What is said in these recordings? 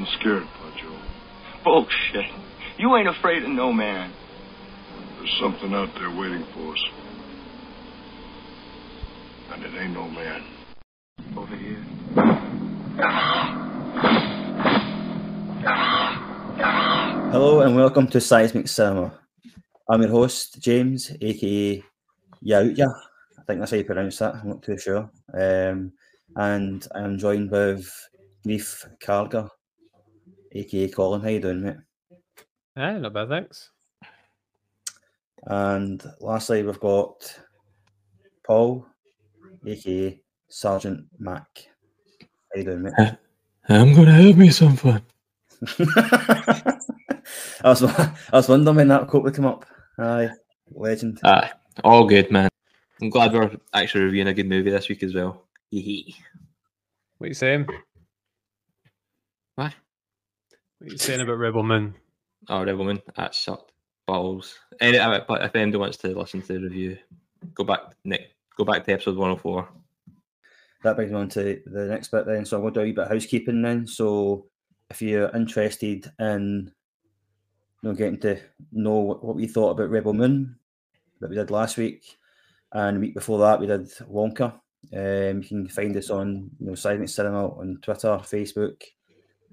I'm scared, Poncho. Bullshit. You ain't afraid of no man. There's something out there waiting for us. And it ain't no man. Over here. Hello and welcome to Seismic Cinema. I'm your host, James, aka Yautja. I think that's how you pronounce that, I'm not too sure. Um, and I'm joined with Grief Carger, aka Colin. How you doing, mate? Yeah, not bad, thanks. And lastly, we've got Paul, aka Sergeant Mac. How you doing, mate? I'm gonna have me some fun. I was I was wondering when that quote would come up. Aye, legend. Ah, all good, man. I'm glad we're actually reviewing a good movie this week as well. Hee What you saying? What? What you saying about Rebel Moon? Oh, Rebel Moon, that sucked balls. Any, uh, but if anybody wants to listen to the review, go back Nick, go back to episode 104. that brings me on to the next bit then. So I'm going to do a wee bit of housekeeping then. So if you're interested in you know, getting to know what, what we thought about Rebel Moon that we did last week, and the week before that we did Wonka. Um, you can find us on you know Seismic Cinema on Twitter, Facebook.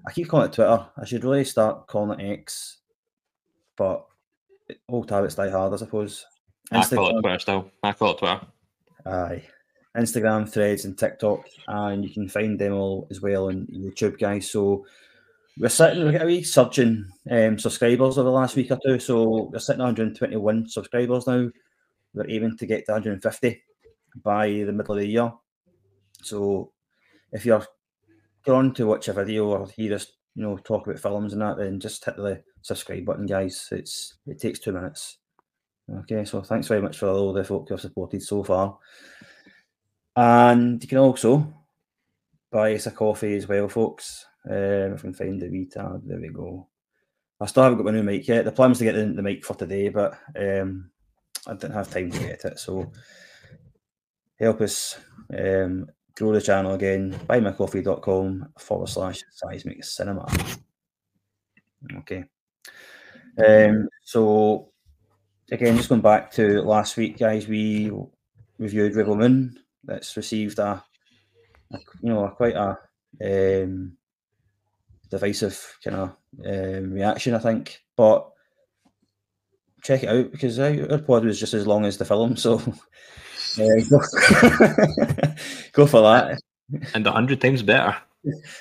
I keep calling it Twitter. I should really start calling it X, but old habits die hard, I suppose. I call it Instagram- Twitter still. I call it Twitter. Aye. Instagram, threads, and TikTok, and you can find them all as well on YouTube, guys. So we're sitting, we're getting a wee surge in um, subscribers over the last week or two. So we're sitting at 121 subscribers now. We're aiming to get to 150 by the middle of the year. So if you're going to watch a video or hear us, you know, talk about films and that, then just hit the subscribe button, guys. It's it takes two minutes. Okay, so thanks very much for all the folk who have supported so far. And you can also buy us a coffee as well, folks. Um, if I can find the wee tab, there we go. I still haven't got my new mic yet. The plan was to get the, the mic for today, but um, I didn't have time to get it. So help us um, grow the channel again. Buymeacoffee.com forward slash seismic cinema. Okay. Um, so again, just going back to last week, guys, we reviewed Rebel Moon. That's received a, a you know, a quite a um, divisive kind of um, reaction, I think. But check it out because our pod was just as long as the film, so uh, go, for that. And a hundred times better.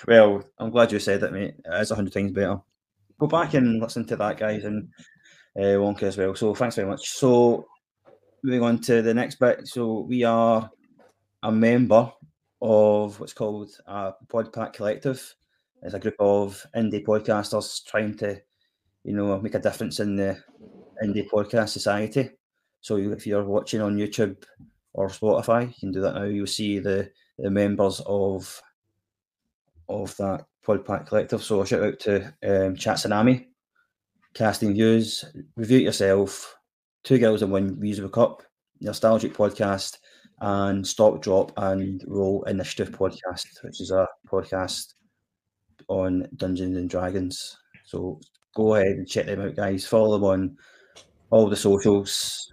Well, I'm glad you said that, mate. It is a hundred times better. Go back and listen to that, guys, and uh, Wonka as well. So thanks very much. So moving on to the next bit. So we are a member of what's called a Podpack Collective. It's a group of indie podcasters trying to, you know, make a difference in the indie podcast society. So if you're watching on YouTube or Spotify, you can do that now. You'll see the the members of of that Podpack Collective. So a shout out to um, Chatsunami, Casting Views, Review It Yourself, Two Girls and One Reusable Cup, Nerdstalgic Podcast, and Stop, Drop, and Roll Initiative Podcast, which is a podcast on Dungeons and Dragons. So go ahead and check them out, guys. Follow them on all the socials.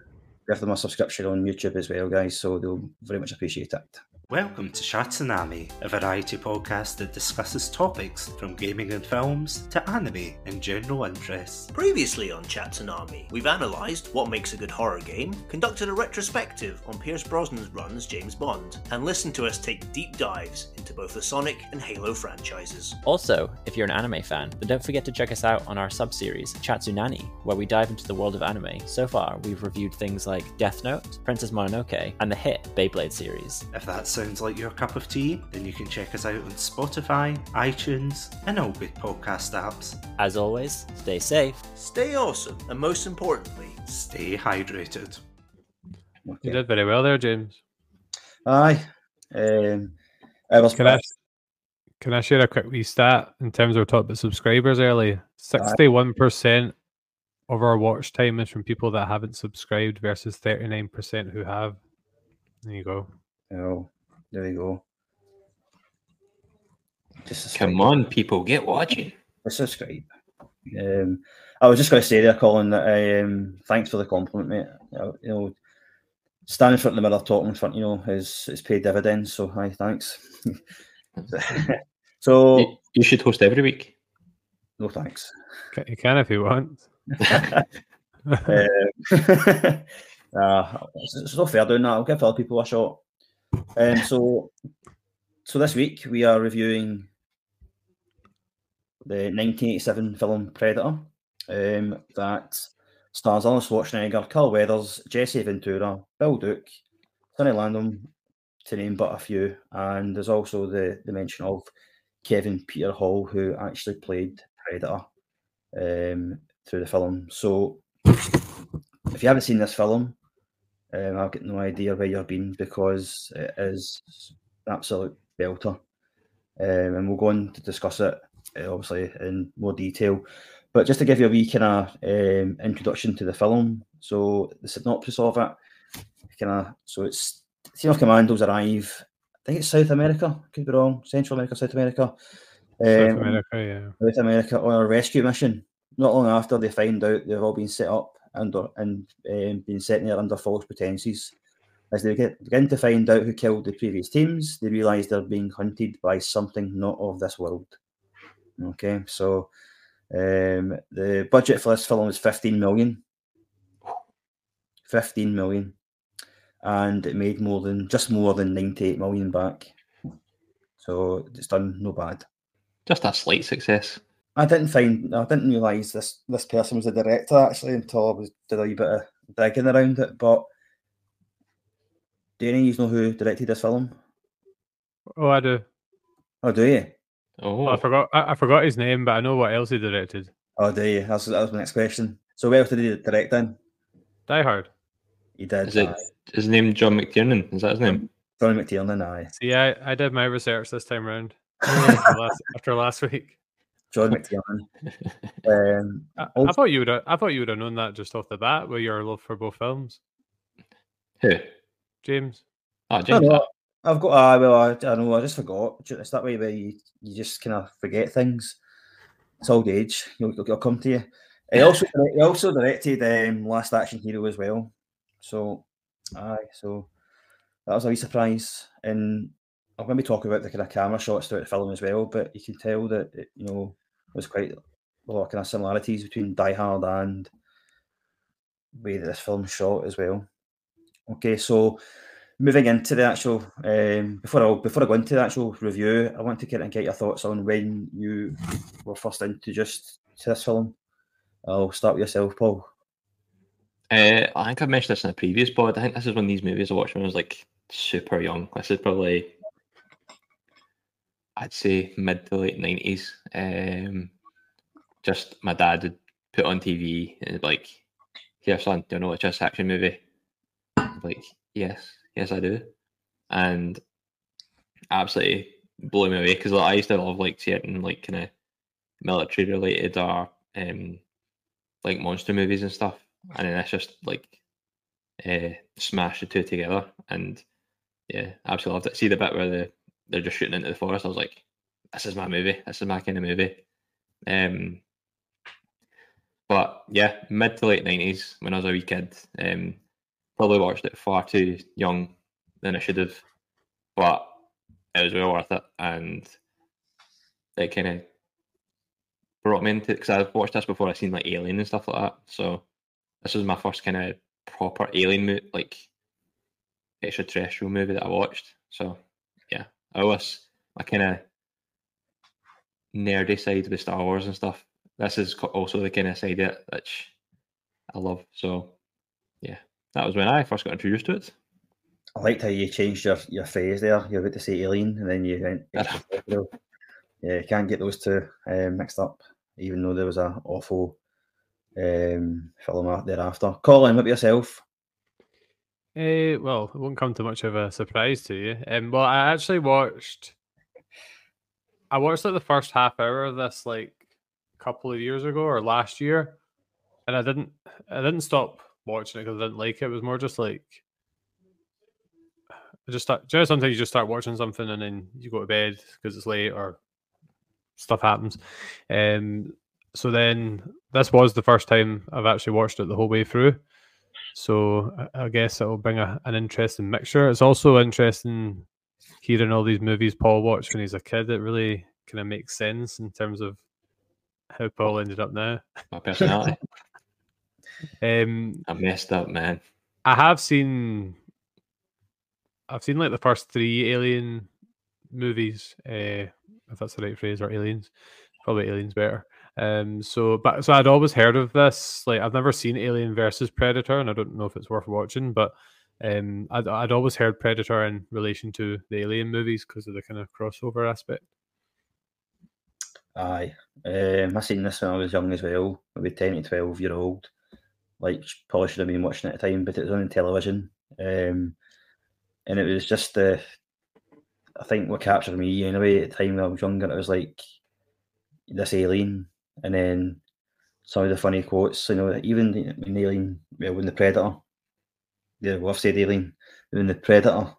Give them a subscription on YouTube as well, guys. So they'll very much appreciate it. Welcome to Chatsunami, a variety podcast that discusses topics from gaming and films to anime and general interests. Previously on Chatsunami, we've analysed what makes a good horror game, conducted a retrospective on Pierce Brosnan's run as James Bond, and listened to us take deep dives into both the Sonic and Halo franchises. Also, if you're an anime fan, then don't forget to check us out on our sub-series Chatsunani, where we dive into the world of anime. So far, we've reviewed things like Death Note, Princess Mononoke, and the hit Beyblade series. If that sounds like your cup of tea, then you can check us out on Spotify, iTunes, and all good podcast apps. As always, stay safe. Stay awesome, and most importantly, Stay hydrated. You did very well there, James. Aye. Um, I was Can I can I share a quick wee stat in terms of we talked about subscribers earlier? Sixty-one percent of our watch time is from people that haven't subscribed versus thirty-nine percent who have. There you go. Oh, there we go. Just a Come on, people, get watching. subscribe. Um, I was just going to say there, Colin, that um, thanks for the compliment, mate. Uh, you know, standing in front of the mirror talking in front, you know, is is paid dividends. So, hi, thanks. so You, you should host every week. no thanks. You can if you want. Um, uh, it's, it's not fair doing that. I'll give other people a shot. Um, so, so this week we are reviewing the 1987 film Predator. Um, that stars Arnold Schwarzenegger, Carl Weathers, Jesse Ventura, Bill Duke, Sonny Landham, to name but a few. And there's also the, the mention of Kevin Peter Hall, who actually played Predator um, through the film. So, if you haven't seen this film, um, I've got no idea where you've been because it is an absolute belter. Um, and we'll go on to discuss it uh, obviously in more detail. But just to give you a wee kind of um, introduction to the film, so the synopsis of it, kind of, so it's team of commandos arrive. I think it's South America. Could be wrong. Central America, South America. South Um, America, yeah. South America on a rescue mission. Not long after they find out they've all been set up under and um, been sent there under false pretenses. As they get, begin to find out who killed the previous teams, they realise they're being hunted by something not of this world. Okay, so um, the budget for this film is 15 million. 15 million. And it made more than just more than 98 million back. So it's done no bad. Just a slight success. I didn't find I didn't realise this this person was a director actually until I was did a wee bit of digging around it. But do any of you know who directed this film? Oh, I do. Oh, do you? Oh, I forgot. I, I forgot his name, but I know what else he directed. Oh, do you? That's, that was my next question. So where else did he direct in? Die Hard. He did. is it aye. his name John McTiernan? Is that his name? John McTiernan, aye. See, I, I did my research this time round after, last, after last week. John McTiernan. um, I, I thought you would. have- I thought you would have known that just off the bat with your love for both films, Who? James. Oh, I James. don't know. I've got. Ah, well, I, I know. I just forgot. It's that way where you, you just kind of forget things. It's old age. You'll, you'll come to you. He also he also directed um, Last Action Hero as well. So, aye. So that was a wee surprise. And I'm going to be talking about the kind of camera shots throughout the film as well. But you can tell that it, you know there's quite a lot of kind of similarities between Die Hard and way that this film shot as well. Okay, so moving into the actual um, before I before I go into the actual review, I want to kind of get your thoughts on when you were first introduced to this film. I'll start with yourself, Paul. Uh, I think I mentioned this in a previous pod. I think this is one of these movies I watched when I was like super young. This is probably, I'd say, mid to late nineties. Um, just my dad would put on TV and like, "Here, son, do you know it's just action movie?" Like, yes, yes, I do, and absolutely blew me away because like, I used to love like certain like kind of military related or um like monster movies and stuff, and then it's just like uh, smash the two together, and yeah, absolutely loved it. See the bit where the they're just shooting into the forest. I was like, this is my movie. This is my kind of movie. Um, but yeah, mid to late nineties when I was a wee kid. Um, probably watched it far too young than I should have, but it was well worth it, and it kind of brought me into because I've watched this before. I've seen like Alien and stuff like that. So this was my first kind of proper Alien movie, like extraterrestrial movie that I watched. So always my kind of nerdy side with Star Wars and stuff. This is also the kind of side of it which I love. So yeah, that was when I first got introduced to it. I liked how you changed your, your phrase there. You were about to say alien, and then you went. yeah, you can't get those two um, mixed up. Even though there was a awful um, film thereafter. Colin, what about yourself? Eh, well, it won't come to much of a surprise to you. Um, well, I actually watched. I watched like the first half hour of this like a couple of years ago or last year, and I didn't. I didn't stop watching it because I didn't like it. It was more just like. I just start. You know sometimes you just start watching something and then you go to bed because it's late or stuff happens. Um, so then this was the first time I've actually watched it the whole way through. So I, guess it'll bring a, an interesting mixture. It's also interesting hearing all these movies Paul watched when he's a kid. It really kind of makes sense in terms of how Paul ended up now. My personality. Um, I messed up, man. I have seen, I've seen like the first three Alien movies, uh, if that's the right phrase, or Aliens, probably Aliens better. Um, so, but so I'd always heard of this. Like, I've never seen Alien versus Predator, and I don't know if it's worth watching. But um, I'd, I'd always heard Predator in relation to the Alien movies because of the kind of crossover aspect. Aye. Um, I seen this when I was young as well, maybe 10 to 12 year old. Like, probably should have been watching it at the time, but it was on television. Um, and it was just the, I think what captured me anyway at the time when I was younger, it was like this alien, and then some of the funny quotes, you know, even in Alien, well, when the Predator, yeah, well, I've said Alien, when the Predator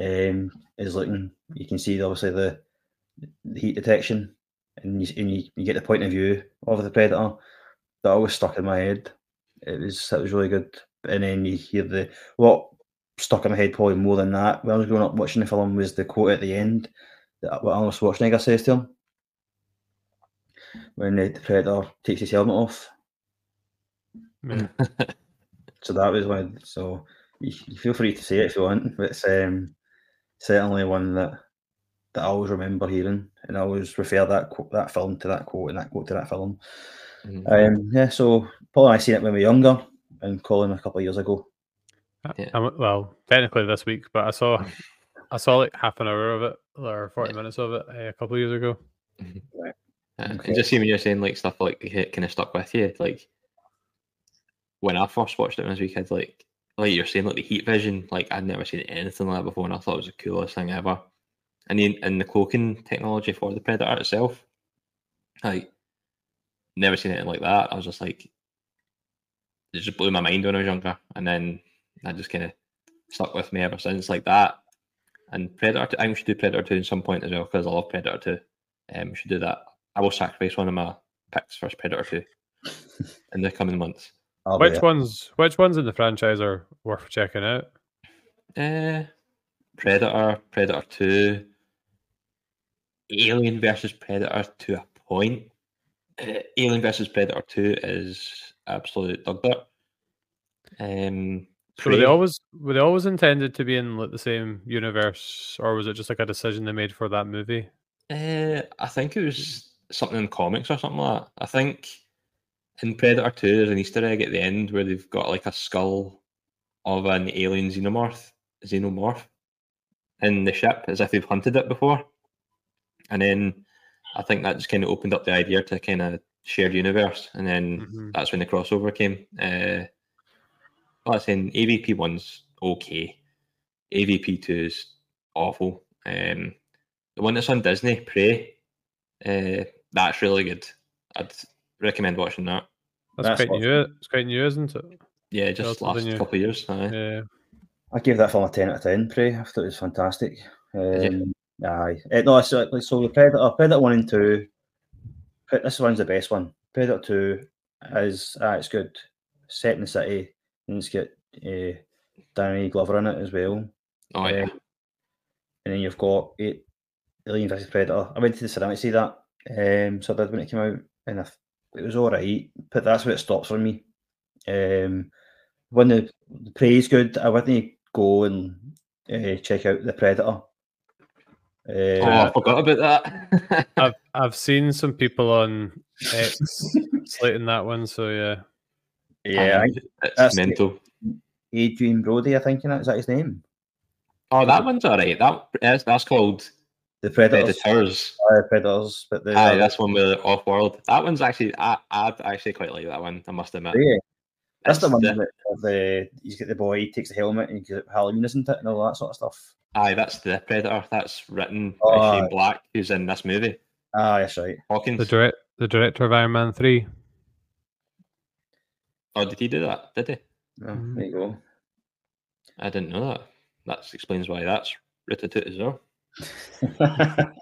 um, is looking, you can see obviously the, the heat detection and you, and you, you get the point of view of the predator that always stuck in my head. It was it was really good. And then you hear the what stuck in my head probably more than that when I was growing up watching the film was the quote at the end that what Arnold Schwarzenegger says to him when the, the predator takes his helmet off. Yeah. So that was one. So you, you feel free to say it if you want, but it's um, certainly one that that I always remember hearing, and I always refer that quote, that film to that quote and that quote to that film. Mhm. Um, yeah, so Paul and I seen it when we were younger, and Colin a couple of years ago. Yeah. I'm- well, technically this week, but I saw, I saw like half an hour of it or forty minutes of it uh, a couple of years ago. Uh, Okay. And just seeing when you're saying like stuff like kind of stuck with you, like when I first watched it when I was a kid, like like you're saying like the heat vision, like I'd never seen anything like that before, and I thought it was the coolest thing ever. And then and the cloaking technology for the Predator itself, like never seen anything like that. I was just like, it just blew my mind when I was younger, and then that just kind of stuck with me ever since, like that. And Predator, 2, I think we should do Predator two at some point as well because I love Predator two. Um, we should do that. I will sacrifice one of my picks for Predator two in the coming months. I'll Which there. ones? Which ones in the franchise are worth checking out? Uh, Predator, Predator two, Alien versus Predator to a point. Uh, Alien versus Predator two is absolute dog dirt. Um, So were they always were they always intended to be in like the same universe, or was it just like a decision they made for that movie? Uh, I think it was something in comics or something like that. I think in Predator 2, there's an Easter egg at the end where they've got like a skull of an alien xenomorph, xenomorph in the ship as if they've hunted it before. And then I think that just kind of opened up the idea to kind of shared universe. And then Mhm. that's when the crossover came. Uh, well, I was saying AVP 1's okay. AVP 2's awful. Um, the one that's on Disney, Prey, uh, that's really good. I'd recommend watching that. That's, That's quite what- new. It's quite new, isn't it? Yeah, just Relatively last new. couple of years. Aye. Yeah. I gave that film a ten out of ten. Prey. I thought it was fantastic. Did you? Um, aye, Eh, no, so, like, so the Predator, Predator one and two. This one's the best one. Predator two is ah, it's good. Set in the city, and it's got uh, Danny Glover in it as well. Oh yeah. Um, and then you've got eight, Alien vs Predator. I went to the cinema to see that. Um, so I did when it came out, and I, it was all right. But that's where it stops for me. Um, when the, the praise good, I wouldn't go and uh, check out the Predator. oh, Uh, I forgot about that. I've I've seen some people on X slating that one, so yeah. yeah, I Aye, it's that's mental. Adrien Brody, I think you know, is that his name? Oh, that one's alright. That that's, that's called The Predators. Predators. Uh, Predators, but the Aye, that's one with off world. That one's actually I I'd actually quite like that one. I must admit. yeah. That's the one the- that the he's got the boy, he takes the helmet and you get Halloween, isn't it? And all that sort of stuff. Aye, that's the Predator. That's written Oh, by Shane. Black, who's in this movie. Ah, that's right. Hawkins. The direct the director of Iron Man three. oh, did he do that? Did he? Oh, Mhm. There you go. I didn't know that. That explains why that's written to it as well.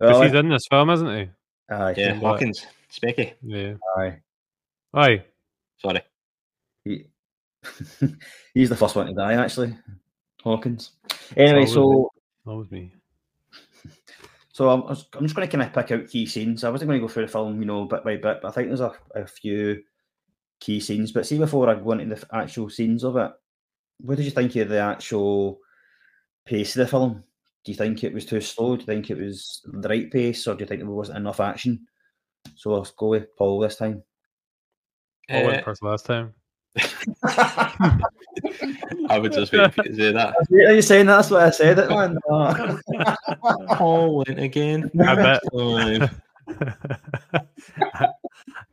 Because well, he's in this film, isn't he? Aye, Yeah, what? Hawkins, Specky. Yeah. aye. Aye. Sorry. He, he's the first one to die, actually. Hawkins. Anyway, Always so That was me. so I'm, I was- I'm just going to kind of pick out key scenes. I wasn't going to go through the film, you know, bit by bit, but I think there's a, a few key scenes. But see, before I go into the actual scenes of it, what did you think of the actual pace of the film? Do you think it was too slow? Do you think it was the right pace, or do you think there wasn't enough action? So let's go with Paul this time. Paul Uh, went first last time. I would just wait for you to say that. Are you saying that's what I said it, man? Paul went again. I bet. Time.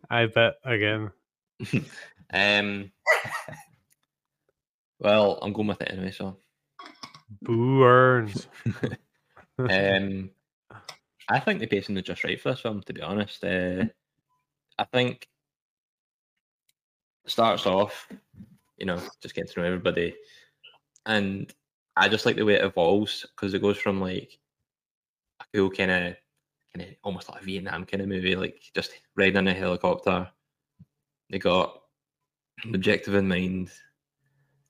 I bet again. Um. Well, I'm going with it anyway. So, Boo um, I think the pacing is just right for this film. To be honest, uh, I think it starts off, you know, just getting to know everybody, and I just like the way it evolves because it goes from like a cool kind of, kind of almost like a Vietnam kind of movie, like just riding in a helicopter. They got an objective in mind.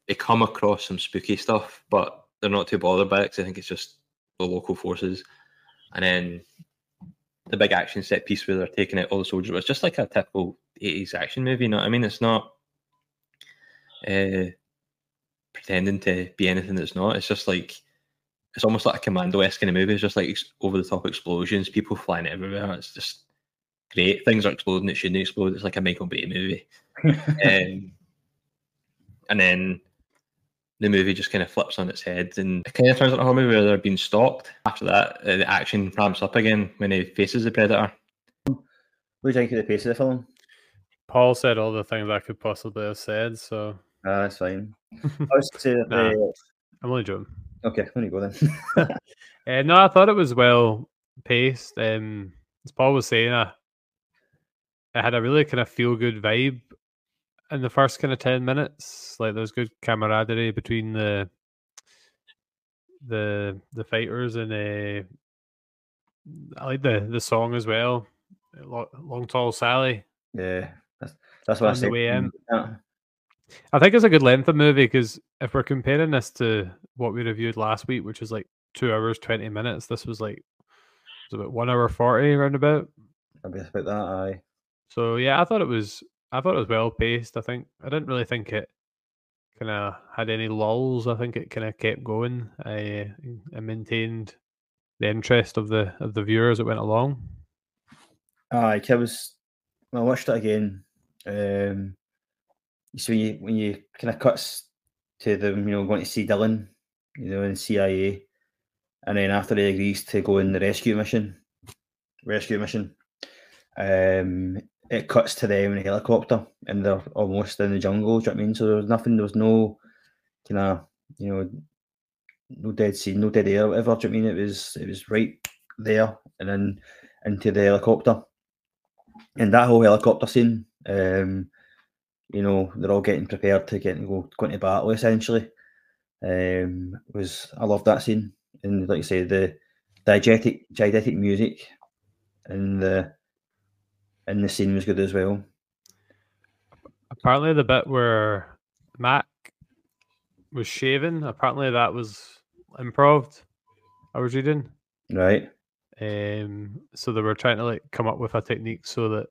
They come across some spooky stuff, but they're not too bothered by it 'cause I think it's just the local forces. And then the big action set piece where they're taking out all the soldiers was just like a typical 80s action movie. You know what I mean? It's not uh, pretending to be anything that's not. It's just like it's almost like a commando esque kind of movie. It's just like over the top explosions, people flying everywhere. It's just great. Things are exploding that shouldn't explode. It's like a Michael Bay movie. um, and then the movie just kind of flips on its head and it kind of turns into a horror movie where they're being stalked. After that, uh, the action ramps up again when he faces the predator. What do you think of the pace of the film? Paul said all the things I could possibly have said, so Ah, that's fine. I was to say that Nah. the- I'm only joking. okay, let me go then. Uh, no, I thought it was well paced. Um, as Paul was saying, uh, it had a really kind of feel good vibe in the first kind of ten minutes. Like there was good camaraderie between the the the fighters and uh, I like the the song as well. Long tall Sally. yeah, that's, that's what I On the said. way in. Yeah. I think it's a good length of movie because if we're comparing this to what we reviewed last week, which was like two hours twenty minutes, this was like it was about one hour forty roundabout. I'll be about that. Aye. So yeah, I thought it was I thought it was well paced. I think I didn't really think it kind of had any lulls. I think it kind of kept going. I I maintained the interest of the of the viewer as it went along. I was. I watched it again. Um, you see, when you, when you kind of cuts to them, you know, going to see Dylan, you know, in CIA, and then after he agrees to go in the rescue mission, rescue mission, um, it cuts to them in a helicopter, and they're almost in the jungle. Do you know what I mean? So there was nothing. There was no kind of, you know, no dead scene, no dead air, whatever. Do you know I mean? It was it was right there, and then into the helicopter. And that whole helicopter scene, um, you know, they're all getting prepared to get go go into battle essentially. Um, was I love that scene, and like I say, the diegetic diegetic music, and the and the scene was good as well. Apparently, the bit where Mac was shaving, apparently that was improv. I was reading. Right. Um, so they were trying to like come up with a technique so that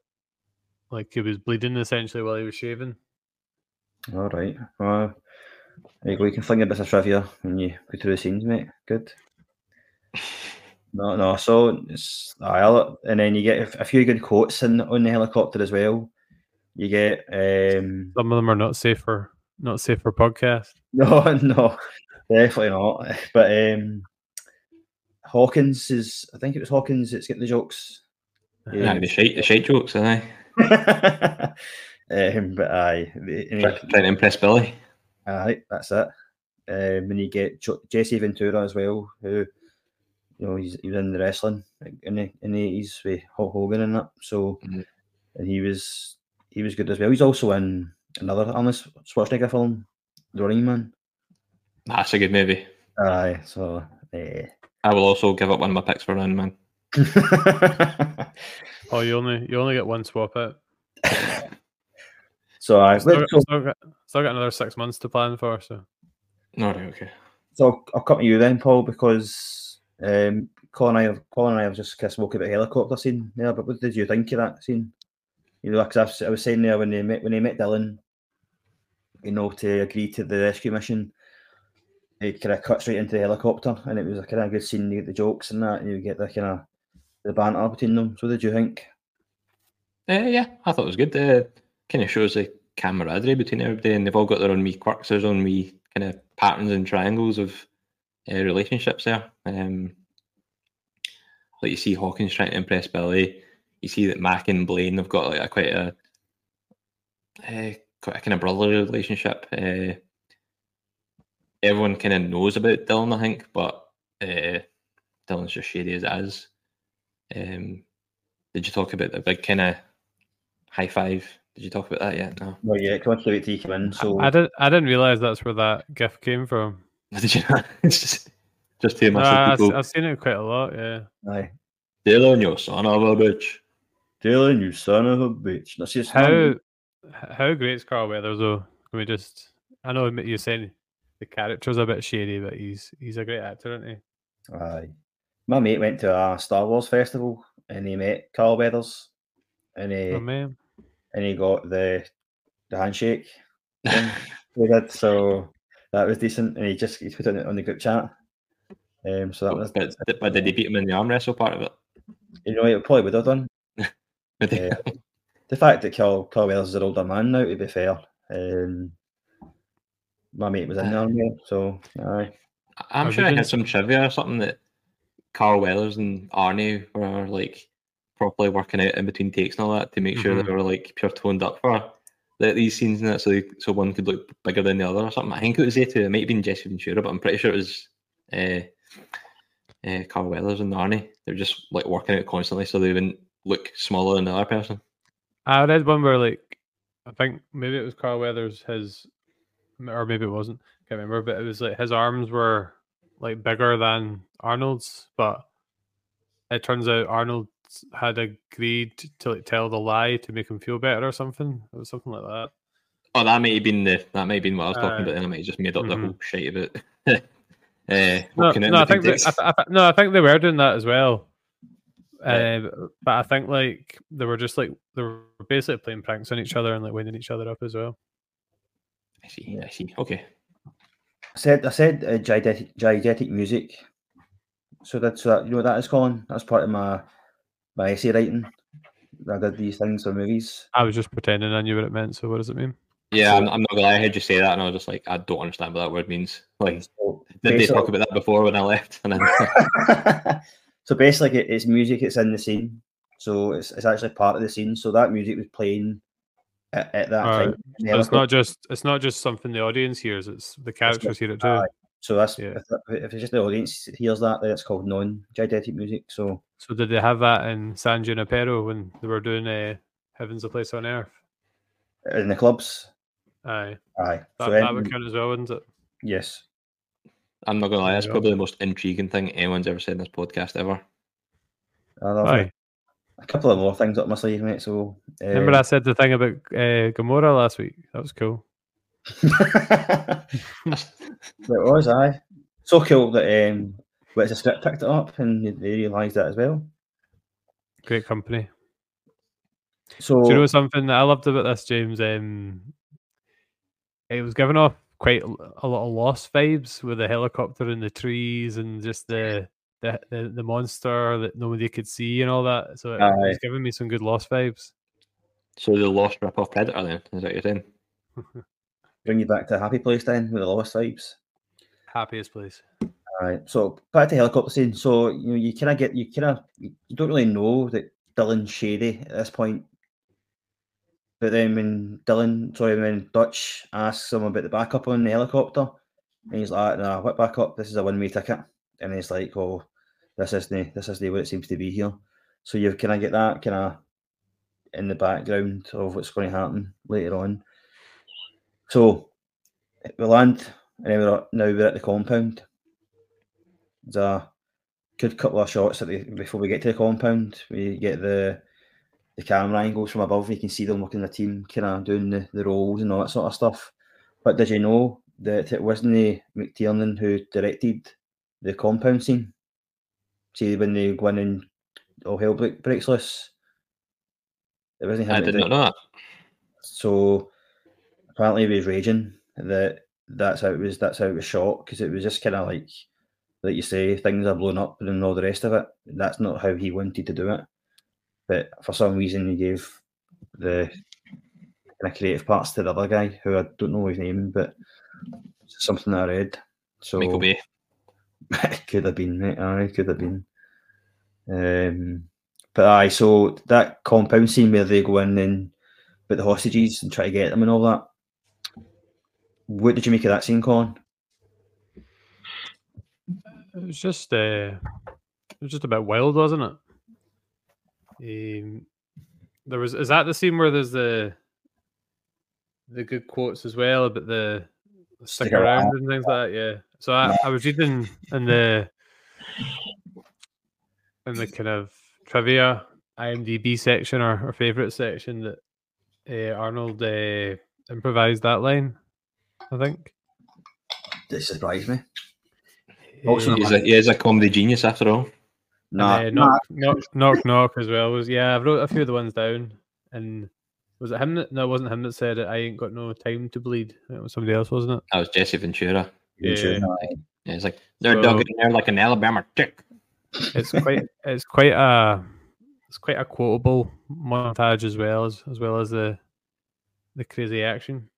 like he was bleeding essentially while he was shaving. All right. Well, there you go. You can fling a bit of trivia when you go through the scenes, mate. Good. No, no. So it's aye, and then you get a few good quotes in on the helicopter as well. You get um Some of them are not safe for not safe for podcast. no, no, definitely not. But um Hawkins is I think it was Hawkins that's getting the jokes. Yeah, the shite, the shite jokes, aye. um, but aye, the- and Try- Trying to impress Billy. Aye, that's it. Um, and you get Jo- Jesse Ventura as well, who you know he's he was in the wrestling in the in the eighties with Hulk Hogan and that. So Mhm. and he was he was good as well. He's also in another Arnold Schwarzenegger film, The Running Man. That's a good movie. Aye, so eh, I will also give up one of my picks for Run Man. Oh, you only you only get one swap out. so I Still, so, still, got, still got another six months to plan for. So No, right, okay. so I'll, I'll come to you then, Paul, because um, Colin and I Colin and I have just kind of spoken about helicopter scene there. But what did you think of that scene? You know, because I was saying there when they met when they met Dylan, you know, to agree to the rescue mission, it kind of cuts right into the helicopter, and it was a kind of good scene. You get the jokes and that, and you get the kind of the banter between them. So, what did you think? Uh, yeah, I thought it was good. Uh, kind of shows the camaraderie between everybody, and they've all got their own wee quirks, their own wee kind of patterns and triangles of uh, relationships there. Um, like you see Hawkins trying to impress Billy. You see that Mac and Blaine have got like a quite a, uh, quite a kind of brotherly relationship. Uh, everyone kind of knows about Dylan, I think, but uh, Dylan's just shady as it is. Um, did you talk about the big kind of high five? Did you talk about that yet? No. Well, yeah, come on, to wait till you come in. So, I, I didn't I didn't realize that's where that gift came from. Did you not? it's just, just hear No, myself I, people. have seen it quite a lot. Yeah. aye, Dylan, you son of a bitch. Dylan, you son of a bitch. That's just How h- how great is Carl Weathers though? Can we just? I know you're saying the character's a bit shady, but he's he's a great actor, isn't he? Aye. My mate went to a Star Wars festival and he met Carl Weathers and he Oh man, and he got the the handshake thing we did. So that was decent. And he just he put it on the- group chat. Um, so that was but, but did he beat him in the arm wrestle part of it? you know it probably would have done. Did he? Yeah. The fact that Carl Carl Weathers is an older man now, to be fair. Um, my mate was in the army, so aye. I'm Have sure you I had some trivia or something that Carl Weathers and Arnie were like properly working out in between takes and all that to make sure Mhm. they were like pure toned up for the, these scenes and that, so they, so one could look bigger than the other or something. I think it was two. It might have been Jesse Ventura, but I'm pretty sure it was uh, uh, Carl Weathers and Arnie. They were just like working out constantly so they wouldn't look smaller than the other person. I read one where like I think maybe it was Carl Weathers his, or maybe it wasn't. I Can't remember, but it was like his arms were like bigger than Arnold's, but it turns out Arnold had agreed to like tell the lie to make him feel better or something. It was something like that. Oh, that may have been the that may have been what I was talking Uh, about. Then I might have just made up the mhm. whole shit about. uh, No, working out in no, I think they. I, I no, I think they were doing that as well. Yeah. Uh, but I think like they were just like they were basically playing pranks on each other and like winding each other up as well. I see. I see. Okay. I said I said uh, diegetic, diegetic music. So that's so that you know what that is, Colin. That's part of my my essay writing. I did these things for movies. I was just pretending I knew what it meant. So what does it mean? Yeah, I'm, I'm not gonna lie. I heard you say that, and I was just like, I don't understand what that word means. Like, So did they talk about that before when I left? And then, so basically, it's music. It's in the scene. So it's, it's actually part of the scene. So that music was playing at, at that Alright. time. So it's not just it's not just something the audience hears. It's the characters hear it too. aye. So that's Yeah. if, if it's just the audience hears that, then it's called non-diegetic music. So So did they have that in San Junipero when they were doing uh, Heaven's a Place on Earth? in the clubs, Aye, aye. that, so that would count as well, wouldn't it? yes, I'm not gonna lie. That's probably the most intriguing thing anyone's ever said in this podcast ever. I love Aye. A couple of more things up my sleeve, mate. So uh, Remember I said the thing about uh, Gamora last week? That was cool. it was, I. So cool that um, Wits a Script picked it up and they realised that as well. Great company. So Do you know something that I loved about this, James? Um, it was giving off quite a a lot of lost vibes with the helicopter in the trees and just the the, the, the monster that nobody could see and all that. So it, Aye. was giving me some good lost vibes. So the lost rip off Predator, then is that what you're saying? bring you back to a happy place then with the lowest vibes. Happiest place. Alright, so back to helicopter scene. So you know, you kind of get you kind of you don't really know that Dylan's shady at this point. But then when Dylan, sorry, when Dutch asks him about the backup on the helicopter, and he's like, "Nah, what backup? This is a one-way ticket." And he's like, "Oh, this isn't this isn't what it seems to be here." So you kind of get that kind of in the background of what's going to happen later on. So we land, and then we're, now we're at the compound. There's a good couple of shots at the, before we get to the compound. We get the the camera angles from above. You can see them working the team, kind of doing the, the roles and all that sort of stuff. But did you know that it wasn't McTiernan who directed the compound scene? See when they go in and all hell break, breaks loose. It wasn't him. I did not know that. So apparently he was raging that that's how it was. That's how it was shot because it was just kind of like, like you say, things are blown up and all the rest of it. That's not how he wanted to do it, but for some reason he gave the kind of creative parts to the other guy who I don't know his name, but it's something that I read. So Michael could have been, mate. Aye, could have been. Um, but aye, so that compound scene where they go in and with the hostages and try to get them and all that. What did you make of that scene, Colin? It was just uh, it was just a bit wild, wasn't it? Um, there was is that the scene where there's the the good quotes as well about the stick, Stick around around. and things like that. Yeah. So I, I was reading in the in the kind of trivia IMDb section or, or favorite section that uh, Arnold uh, improvised that line. I think. It surprised me. Also, He's a, he is a comedy genius after all. Nah, and, uh, nah, knock, knock, knock, knock as well was yeah. I wrote a few of the ones down, and was it him that? No, it wasn't him that said it. I ain't got no time to bleed. It was somebody else, wasn't it? That was Jesse Ventura. yeah. know. Yeah, it's like they're So- dug in there like an Alabama chick. It's quite, it's quite a, it's quite a quotable montage as well as as well as the, the crazy action.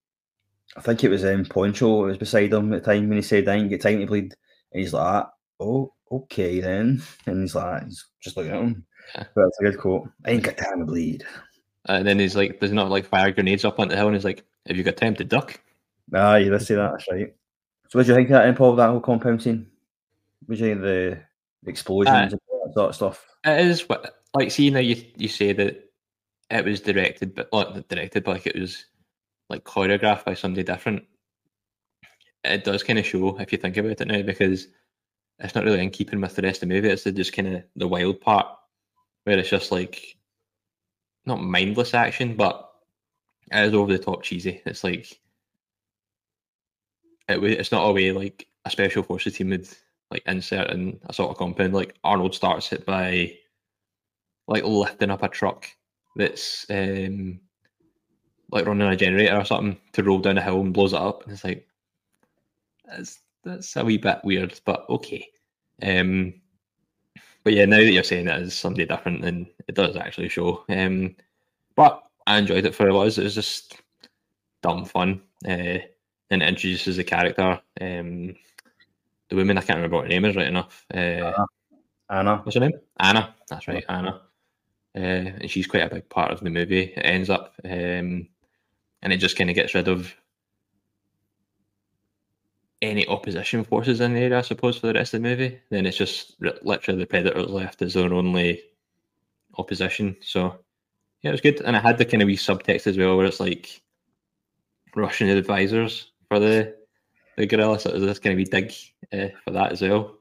I think it was um, Poncho was beside him at the time when he said, I ain't get time to bleed. And he's like, oh, okay then. And he's like, he's just looking at him. Yeah. But a good quote. I ain't got time to bleed. And then he's like, there's not like fire grenades up on the hill, and he's like, have you got time to duck? Ah, you did say that, that's right. So what do you think of that, Paul, that whole compound scene? What do you think of the explosions Aye. and all that sort of stuff? It is like see now you you say that it was directed, but not directed, but like it was like choreographed by somebody different. It does kind of show if you think about it now because it's not really in keeping with the rest of the movie. It's just kind of the wild part where it's just like not mindless action, but it is over the top cheesy. It's like it, it's not a way like a special forces team would like insert in a sort of compound. Like Arnold starts it by like lifting up a truck that's um like running a generator or something to roll down a hill and blows it up. And it's like that's that's a wee bit weird, but okay. Um but yeah, now that you're saying it is somebody different, then it does actually show. Um but I enjoyed it for it was. It was just dumb fun. Uh and it introduces the character. Um the woman I can't remember what her name is right enough. Uh Anna. what's her name? Anna. That's right, Anna. Uh, and she's quite a big part of the movie. It ends up, um, and it just kind of gets rid of any opposition forces in the area, I suppose, for the rest of the movie. Then it's just literally the predators left as their only opposition. So yeah, it was good, and I had the kind of wee subtext as well, where it's like Russian advisors for the the guerrilla. So there's this kind of wee dig uh, for that as well.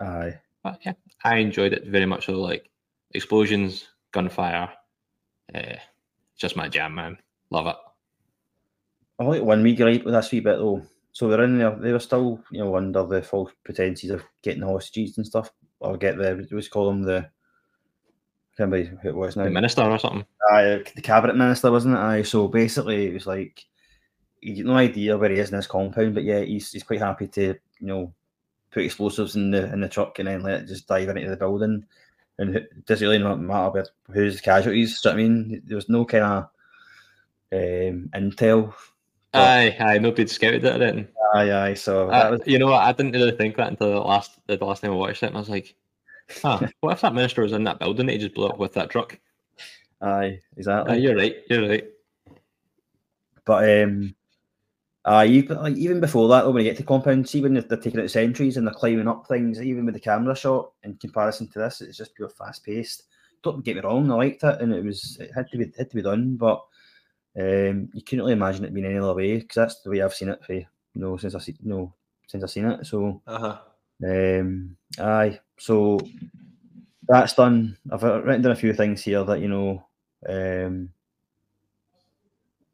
Aye. But yeah, I enjoyed it very much. So like explosions, gunfire, uh, just my jam, man. Love it. I like one wee gripe with this wee bit though. So they're in there, they were still, you know, under the false pretenses of getting the hostages and stuff, or get the, what was call them, the, I can't remember who it was now. The minister or something. Aye, the cabinet minister, wasn't it? Aye, so basically it was like he had no idea where he is in this compound, but yeah, he's, he's quite happy to, you know, put explosives in the in the truck and then let it just dive into the building. And it doesn't really not matter about who's the casualties. Do you know what I mean? There was no kind of um, intel. But- Aye, aye, nobody scouted it. Then Aye, aye. So that uh, was you know what? I didn't really think that until the last the last time I watched it, and I was like, huh, what if that minister was in that building that he just blew up with that truck? aye, exactly. Aye, you're right. You're right. But um, uh, even, like, even before that, though, when you get to compound, see when they're, they're taking out sentries and they're climbing up things, even with the camera shot, in comparison to this, it's just pure fast paced. Don't get me wrong, I liked it, and it was it had to be had to be done, but um, you couldn't really imagine it being any other way because that's the way I've seen it for you know since I see you know since I've seen it. So Uh huh. um, aye, So that's done. I've uh, written down a few things here that you know. Um,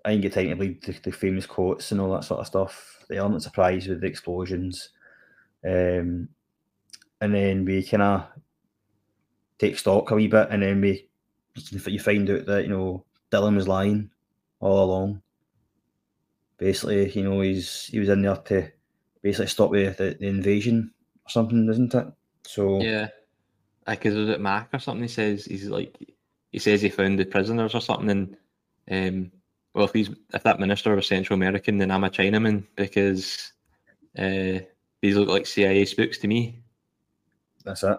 I didn't get time to read the, the famous quotes and all that sort of stuff. The element of surprise with the explosions, um, and then we kind of take stock a wee bit, and then we you find out that you know Dylan was lying all along. Basically, you know he's he was in there to basically stop the, the, the invasion or something, isn't it? So Yeah. Because was it Mac or something? He says he's like he says he found the prisoners or something, and um, well, if he's if that minister was Central American, then I'm a Chinaman because uh, these look like CIA spooks to me. that's it.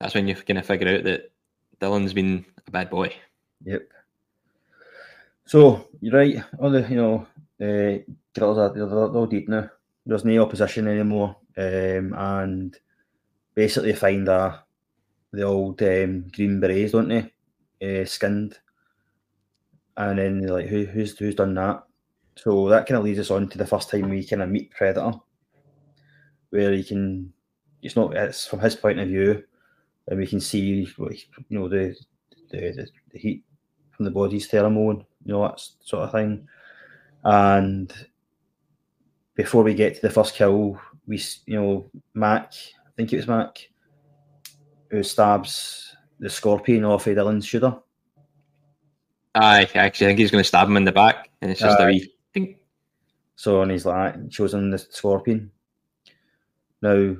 That's when you kind of figure out that Dillon's been a bad boy. Yep. So you're right. All the you know, girls are they're, all deep now. There's no opposition anymore, um, and basically find uh, the old um, green berets, don't they? Uh, skinned, and then they're like, who, who's who's done that? So that kind of leads us on to the first time we kind of meet Predator, where you can. It's not. It's from his point of view, and we can see, you know, the the, the, the heat from the body's pheromone, you know, that sort of thing. And before we get to the first kill, we, you know, Mac, I think it was Mac, who stabs the scorpion off of Dillon's shooter. I actually think he's going to stab him in the back, and it's just a Aye. wee. Ding. So, and he's like, shows him the scorpion. Now,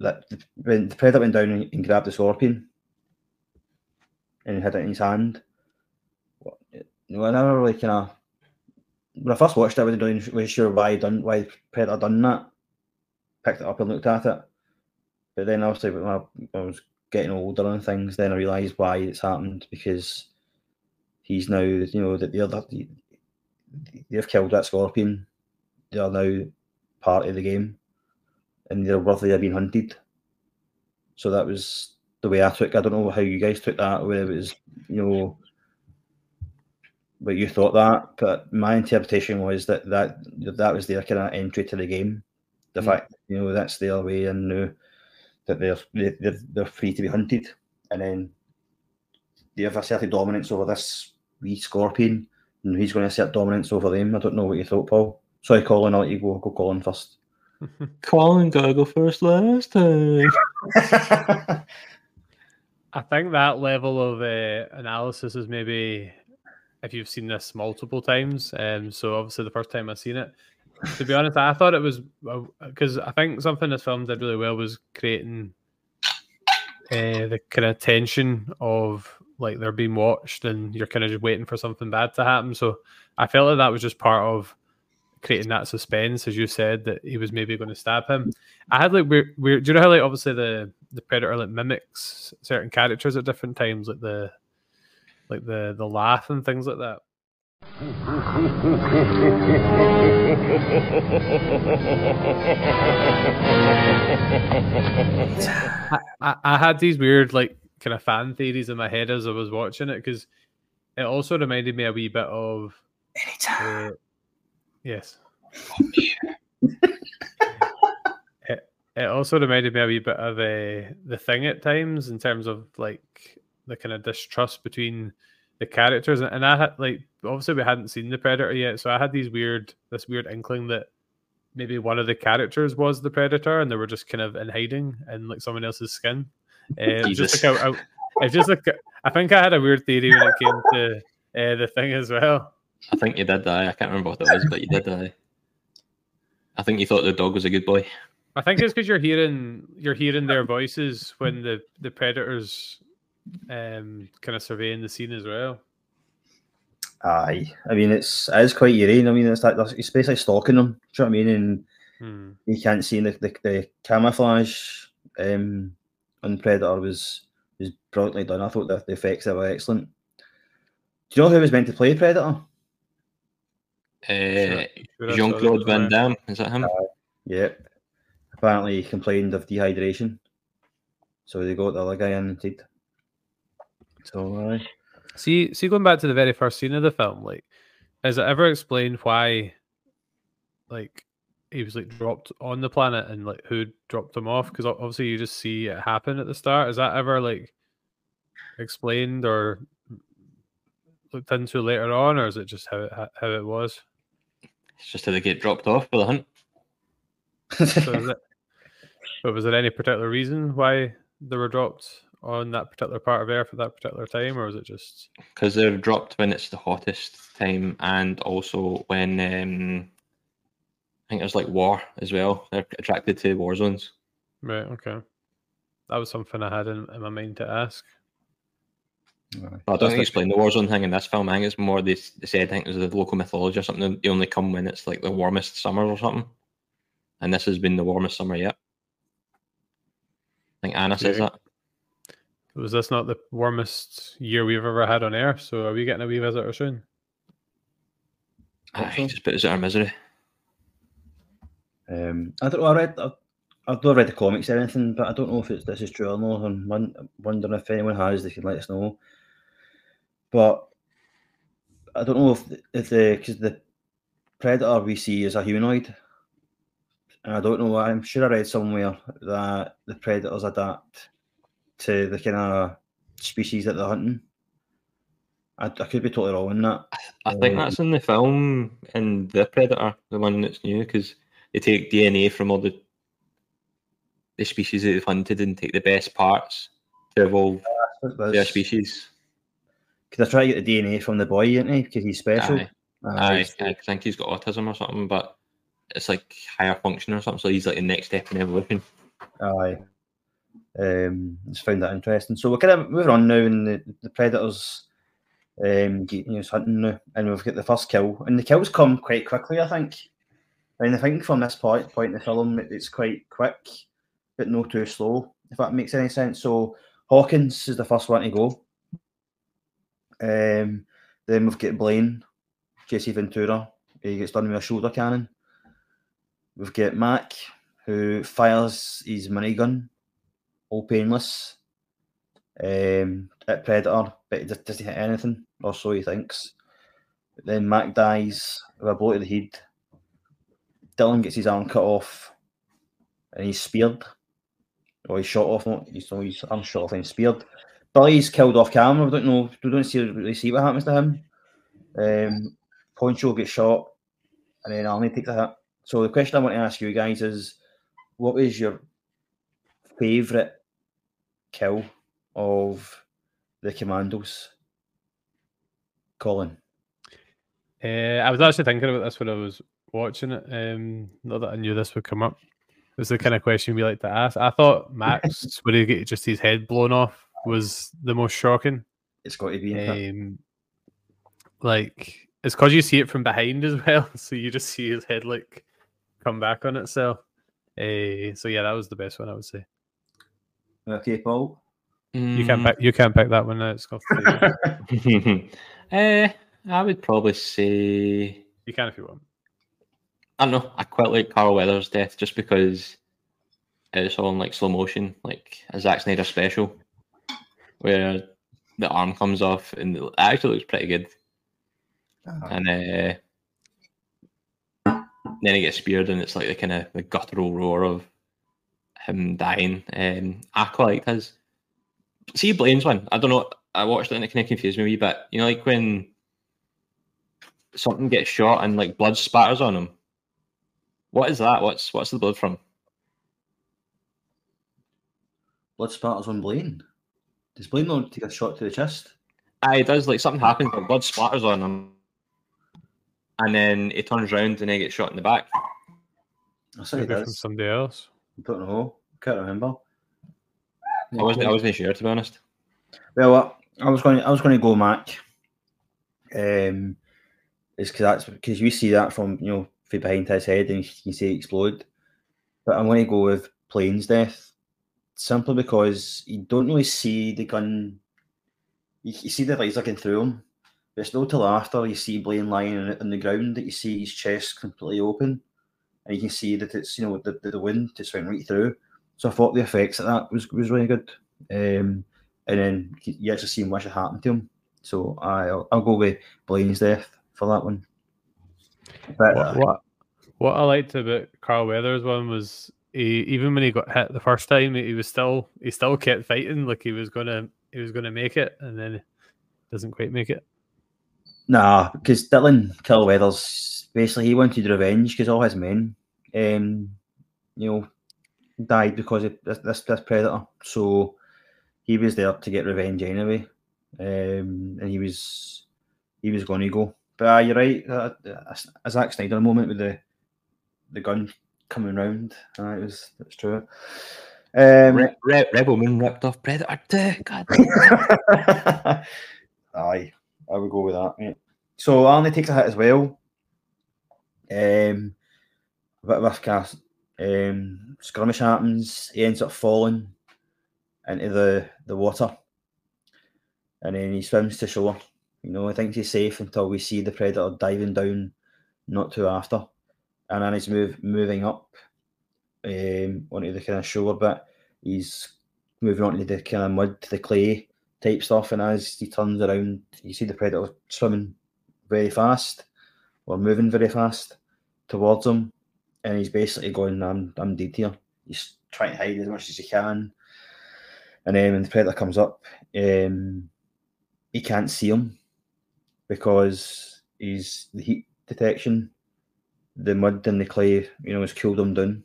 that when the predator went down and, grabbed the scorpion and had it in his hand, you I never really kind of. When I first watched it, I wasn't really really sure why done why predator done that. Picked it up and looked at it, but then obviously when I, when I was getting older and things, then I realised why it's happened because he's now you know that the other they've killed that scorpion. They are now part of the game, and they're worthy of being hunted. So that was the way I took. I don't know how you guys took that. Whether it was you know, but you thought that. But my interpretation was that that that was their kind of entry to the game. The Mm. fact you know that's their way and uh, that they're, they- they're they're free to be hunted, and then they have asserted dominance over this wee scorpion, and he's going to assert dominance over them. I don't know what you thought, Paul. Sorry, Colin. I'll let you go. Go, Colin first. Colin gotta go first last time. I think that level of uh, analysis is maybe if you've seen this multiple times. Um, so obviously the first time I seen it, to be honest, I thought it was because I think something this film did really well was creating uh, the kind of tension of like they're being watched and you're kind of just waiting for something bad to happen. So I felt like that was just part of creating that suspense, as you said, that he was maybe going to stab him. I had like weird. Do you know how like obviously the the predator like mimics certain characters at different times, like the like the the laugh and things like that. I, I, I had these weird like kind of fan theories in my head as I was watching it because it also reminded me a wee bit of uh, yes. it, it also reminded me a wee bit of uh, the thing at times in terms of like the kind of distrust between the characters and, I had like obviously we hadn't seen the predator yet so I had these weird this weird inkling that maybe one of the characters was the predator and they were just kind of in hiding in like someone else's skin. Uh, just like a, a- it's just like I think I had a weird theory when it came to uh, the thing as well. I think you did die. I can't remember what it was, but you did die. I think you thought the dog was a good boy. I think it's because you're hearing you're hearing their voices when the the predators um kind of surveying the scene as well. Aye, I mean it's it is quite eerie. I mean it's like it's basically stalking them. Do you know what I mean? And Hmm. you can't see the the, the camouflage um, on Predator was was brilliantly done. I thought the, the effects there were excellent. Do you know who was meant to play Predator? Uh, Sure Jean Claude Van. Damme, is that him? Yep. Apparently he complained of dehydration, so they got the other guy in and instead. So aye. See, see, going back to the very first scene of the film, like, is it ever explained why, like, he was like dropped on the planet and like who dropped him off? Because obviously you just see it happen at the start. Is that ever like explained or looked into later on, or is it just how it how it was? It's just how they get dropped off for the hunt. So is it, but was there any particular reason why they were dropped on that particular part of Earth at that particular time, or was it just because they're dropped when it's the hottest time, and also when um, I think there's like war as well. They're attracted to war zones. right? Okay, that was something I had in, in my mind to ask. I don't think explain the war zone thing in this film. I think it's more they, they said I think it was the local mythology or something. They only come when it's like the warmest summer or something, and this has been the warmest summer yet. I think Anna says Yeah. that. Was this not the warmest year we've ever had on Earth? So are we getting a wee visitor soon? Aye, just put us out of misery. Um, I don't know. I read. I've, I've not read the comics or anything, but I don't know if it's this is true or not. I'm wondering if anyone has. They can let us know. But I don't know if the- if the because the predator we see is a humanoid, and I don't know. I'm sure I read somewhere that the predators adapt to the kind of species that they're hunting. I, I could be totally wrong in that. I think Um, that's in the film in the Predator, the one that's new, because they take DNA from all the the species that they've hunted and take the best parts to evolve their species. Because I try to get the DNA from the boy, isn't he? Because he's special. Aye. Aye, Aye, so- I think he's got autism or something, but it's like higher function or something. So he's like the next step in evolution. Aye. Um, just found that interesting. So we're kind of moving on now, and the, the predators um you know, hunting now, and we've got the first kill, and the kills come quite quickly, I think. And I think from this point point in the film, it- it's quite quick, but no too slow, if that makes any sense. So Hawkins is the first one to go. Um, then we've got Blain, Jesse Ventura. He gets done with a shoulder cannon. We've got Mac, who fires his minigun, all painless, um, at Predator, but he just doesn't hit anything, or so he thinks. Then Mac dies with a blow to the head. Dillon gets his arm cut off, and he's speared. Or he's shot off, he's, no, he's arm shot off and speared. Billy's killed off camera. We don't know. We don't see really see what happens to him. Um, Poncho gets shot, and then Arnie takes a hit. So the question I want to ask you guys is, what is your favourite kill of the Commandos? Colin. Uh, I was actually thinking about this when I was watching it. Um, not that I knew this would come up. It was the kind of question we like to ask. I thought Max, when he get just his head blown off, was the most shocking. It's got to be. Um, like it's because you see it from behind as well, so you just see his head like come back on itself. Uh, so yeah, that was the best one I would say. Okay, Paul. You can't Mm. pick, you can't pick that one out. It's got to Eh, I would probably say you can if you want. I don't know. I quite like Carl Weathers' death just because it's all in like slow motion, like a Zack Snyder special, where the arm comes off and it actually looks pretty good. And uh, then he gets speared, and it's like the kind of the guttural roar of him dying. Um, I quite liked his. See Blain's one. I don't know. I watched it and it kind of confused me a wee bit. You know, like when something gets shot and like blood spatters on him. What is that? What's what's the blood from? Blood spatters on Blain. Does Blain not take a shot to the chest? Aye, it does. Like something happens, but blood splatters on him, and then he turns around and then gets shot in the back. I say it Maybe from somebody else. Don't know. Can't remember. I wasn't. I wasn't sure to be honest. Well, I was going. I was going to go Mac. Um, is because that's because you see that from you know from behind his head and you can see it explode. But I'm going to go with Blain's death, simply because you don't really see the gun. You, you see the lights looking through him, but it's not till after you see Blain lying on the ground that you see his chest completely open, and you can see that it's you know the the, the wind just went right through. So I thought the effects of that was was really good. Um, and then you actually see what should happen to him. So I, I'll, I'll go with Blain's death for that one. But What, what What I liked about Carl Weathers one was he even when he got hit the first time, he was still he still kept fighting like he was gonna he was gonna make it, and then doesn't quite make it. Nah, because Dillon Killweathers basically he wanted revenge because all his men, um, you know, died because of this, this this predator. So he was there to get revenge anyway, um, and he was he was going to go. But uh, you're right, uh, a Zack Snyder moment with the the gun coming round. Uh, it was it's true. Um, Re- Re- Rebel Moon ripped off Predator 2. God. Aye, I would go with that. Mate. So Arnie takes a hit as well. Um, a bit of a cast. Um, skirmish happens. He ends up falling into the, the water, and then he swims to shore. You know, I think he's safe until we see the predator diving down, not too after, and then he's move moving up um, onto the kind of shore bit. He's moving on to the kind of mud, the clay type stuff, and as he turns around, you see the predator swimming very fast or moving very fast towards him, and he's basically going, "I'm, I'm dead here." He's trying to hide as much as he can, and then when the predator comes up, um, he can't see him because he's the heat detection, the mud and the clay, you know, has cooled him down.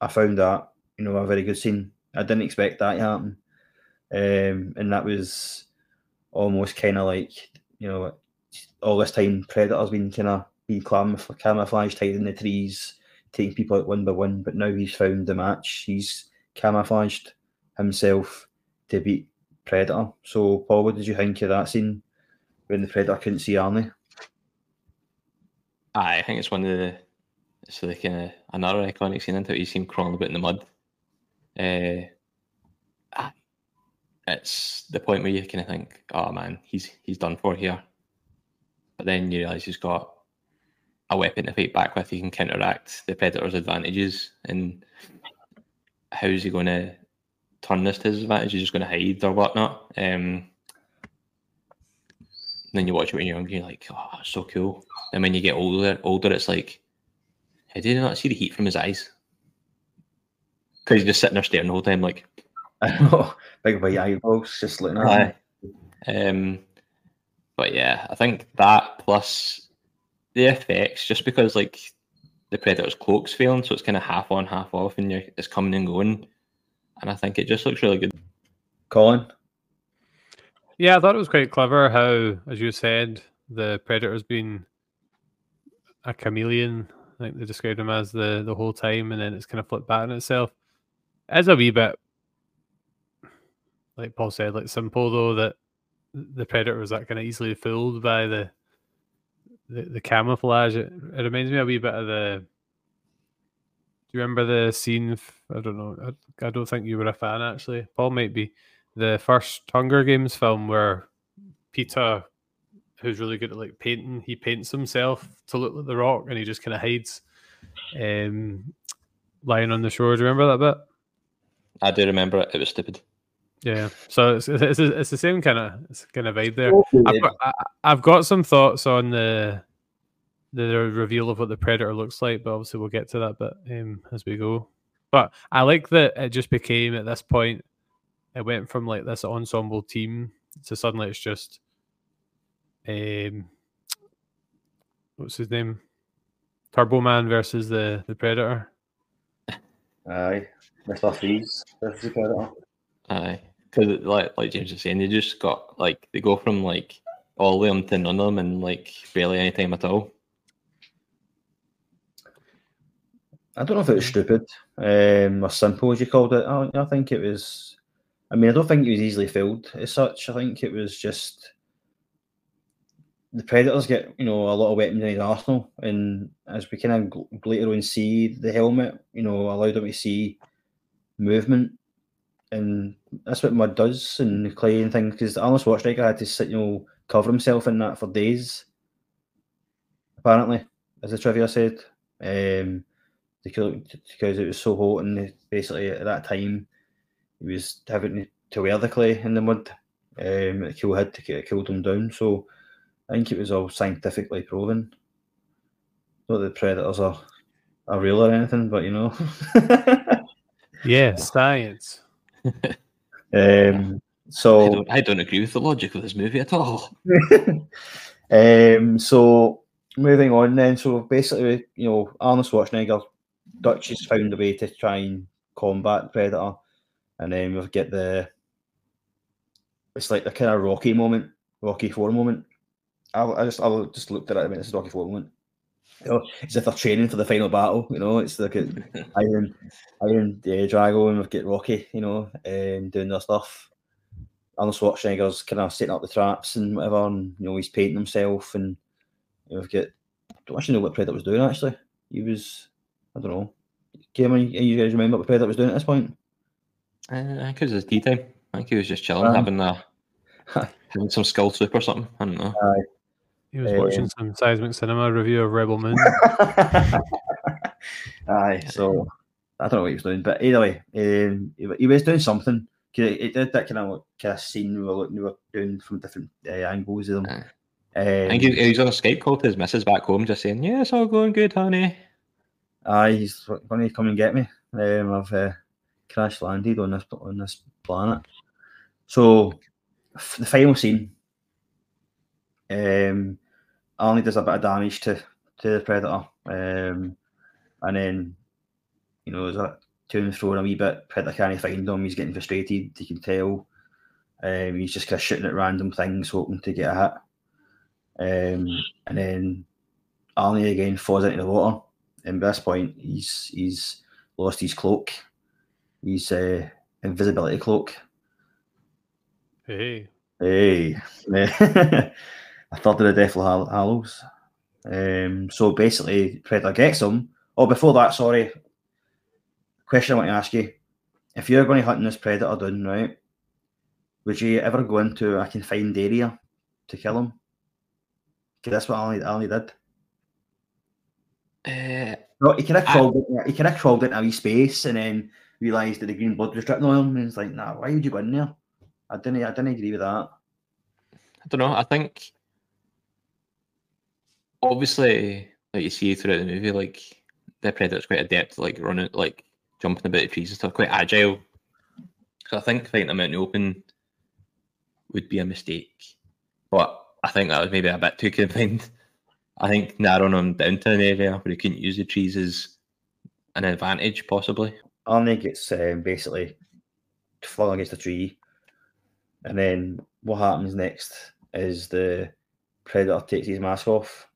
I found that, you know, a very good scene. I didn't expect that to happen. Um, and that was almost kind of like, you know, all this time Predator's been kind of being camouf- camouflaged, hiding in the trees, taking people out one by one. But now he's found the match. He's camouflaged himself to beat Predator. So, Paul, what did you think of that scene when the Predator couldn't see Arnie? I think it's one of the it's like uh, another iconic scene into it. You see him crawling about in the mud. Uh, it's the point where you kind of think, "Oh man, he's he's done for here." But then you realise he's got a weapon to fight back with. He can counteract the predator's advantages, and how's he going to turn this to his advantage? He's just going to hide or whatnot. Um, then you watch it when you're younger, you're like, "Oh, that's so cool." And when you get older, older, it's like, I did not see the heat from his eyes because he's just sitting there staring the whole time, like, I know, big white eyeballs, just looking at him. Um, but yeah, I think that plus the effects, just because like the Predator's cloak's failing, so it's kind of half on, half off, and you're, it's coming and going. And I think it just looks really good. Colin, Yeah, I thought it was quite clever how, as you said, the predator's been a chameleon. I think they described him as the the whole time, and then it's kind of flipped back on itself. It's a wee bit, like Paul said, like simple though that the predator was that kind of easily fooled by the the, the camouflage. It, it reminds me a wee bit of the. Do you remember the scene? I don't know. I, I don't think you were a fan actually. Paul might be the first Hunger Games film where Peeta, who's really good at like painting, he paints himself to look like the Rock, and he just kind of hides, um, lying on the shore. Do you remember that bit? I do remember it. It was stupid. Yeah. So it's it's, it's the same kind of it's kind of vibe there. I've got, I, I've got some thoughts on the the reveal of what the predator looks like, but obviously we'll get to that bit um, as we go. But I like that it just became at this point. It went from like this ensemble team to suddenly it's just, um, what's his name, Turbo Man versus the the Predator. aye, Mister Freeze, versus the Predator. Aye, because like like James was saying, they just got like they go from like all of them to none of them in like barely any time at all. I don't know if it was stupid um, or simple, as you called it. I, I think it was. I mean, I don't think it was easily filled as such. I think it was just the Predators get you know a lot of weapons in arsenal, and as we kind of later on see the helmet, you know, allowed him to see movement, and that's what mud does and the clay and things. Because Arnold Schwarzenegger had to sit, you know, cover himself in that for days. Apparently, as the trivia said. Um, because it was so hot and basically at that time he was having to wear the clay in the mud. Um, it cool head to get cooled him down. So I think it was all scientifically proven. not that predators are are real or anything, but you know. Yeah, science. Um, I so don't, I don't agree with the logic of this movie at all. um, so moving on then. So basically, you know, Arnold Schwarzenegger, Dutch has found a way to try and combat Predator, and then we'll get the. It's like the kind of Rocky moment, Rocky Four moment. I, I just I just looked at it. I mean, this is Rocky Four moment. You know, it's if they're training for the final battle. You know, it's like a, Ivan, Ivan uh, Drago, and we've got Rocky. You know, um, doing their stuff. Arnold Schwarzenegger's kind of setting up the traps and whatever, and you know he's painting himself, and you know, we've got. I don't actually know what Predator was doing. Actually, he was. I don't know. Cameron, you you guys remember what Predator was doing at this point? Uh, I think it was his tea time. I think he was just chilling, Um, having a having some skull soup or something. I don't know. He was watching some seismic cinema review of Rebel Moon. Aye, so I don't know what he was doing, but either way, um, he, he was doing something. It, it did that kind of kind of scene we were looking, we were doing from different uh, angles of them. Aye. Um, I think he, he was on a Skype call to his missus back home, just saying, "Yeah, it's all going good, honey." Aye, he's going to come and get me. Um, I've uh, crash landed on this on this planet. So f- the final scene, um, Arnie does a bit of damage to to the predator, um, and then you know there's a to and fro a wee bit. Predator can't find him. He's getting frustrated. You can tell. Um, he's just kind of shooting at random things, hoping to get a hit. Um, and then Arnie again falls into the water and by this point he's he's lost his cloak, his uh, invisibility cloak. Hey, Hey, I thought of the Deathly Hall- Hallows. Um, so basically, Predator gets him. Oh, before that, sorry. Question I want to ask you: If you're going to hunt this predator down, right? Would you ever go into a confined area to kill him? Because that's what Ali, Ali did. Uh, No, he could have I- crawled. into, he could have crawled into a wee space and then realised that the green blood was dripping on him, and it's like, nah, why would you go in there? I didn't. I didn't agree with that. I don't know. I think obviously, like you see throughout the movie, like the predator's quite adept, at, like running, like jumping about the trees and stuff, quite agile. So I think fighting him out in the open would be a mistake. But I think that was maybe a bit too confined. I think narrowing him down to an area where he couldn't use the trees is an advantage, possibly. Arnie gets um, basically flung against a tree, and then what happens next is the predator takes his mask off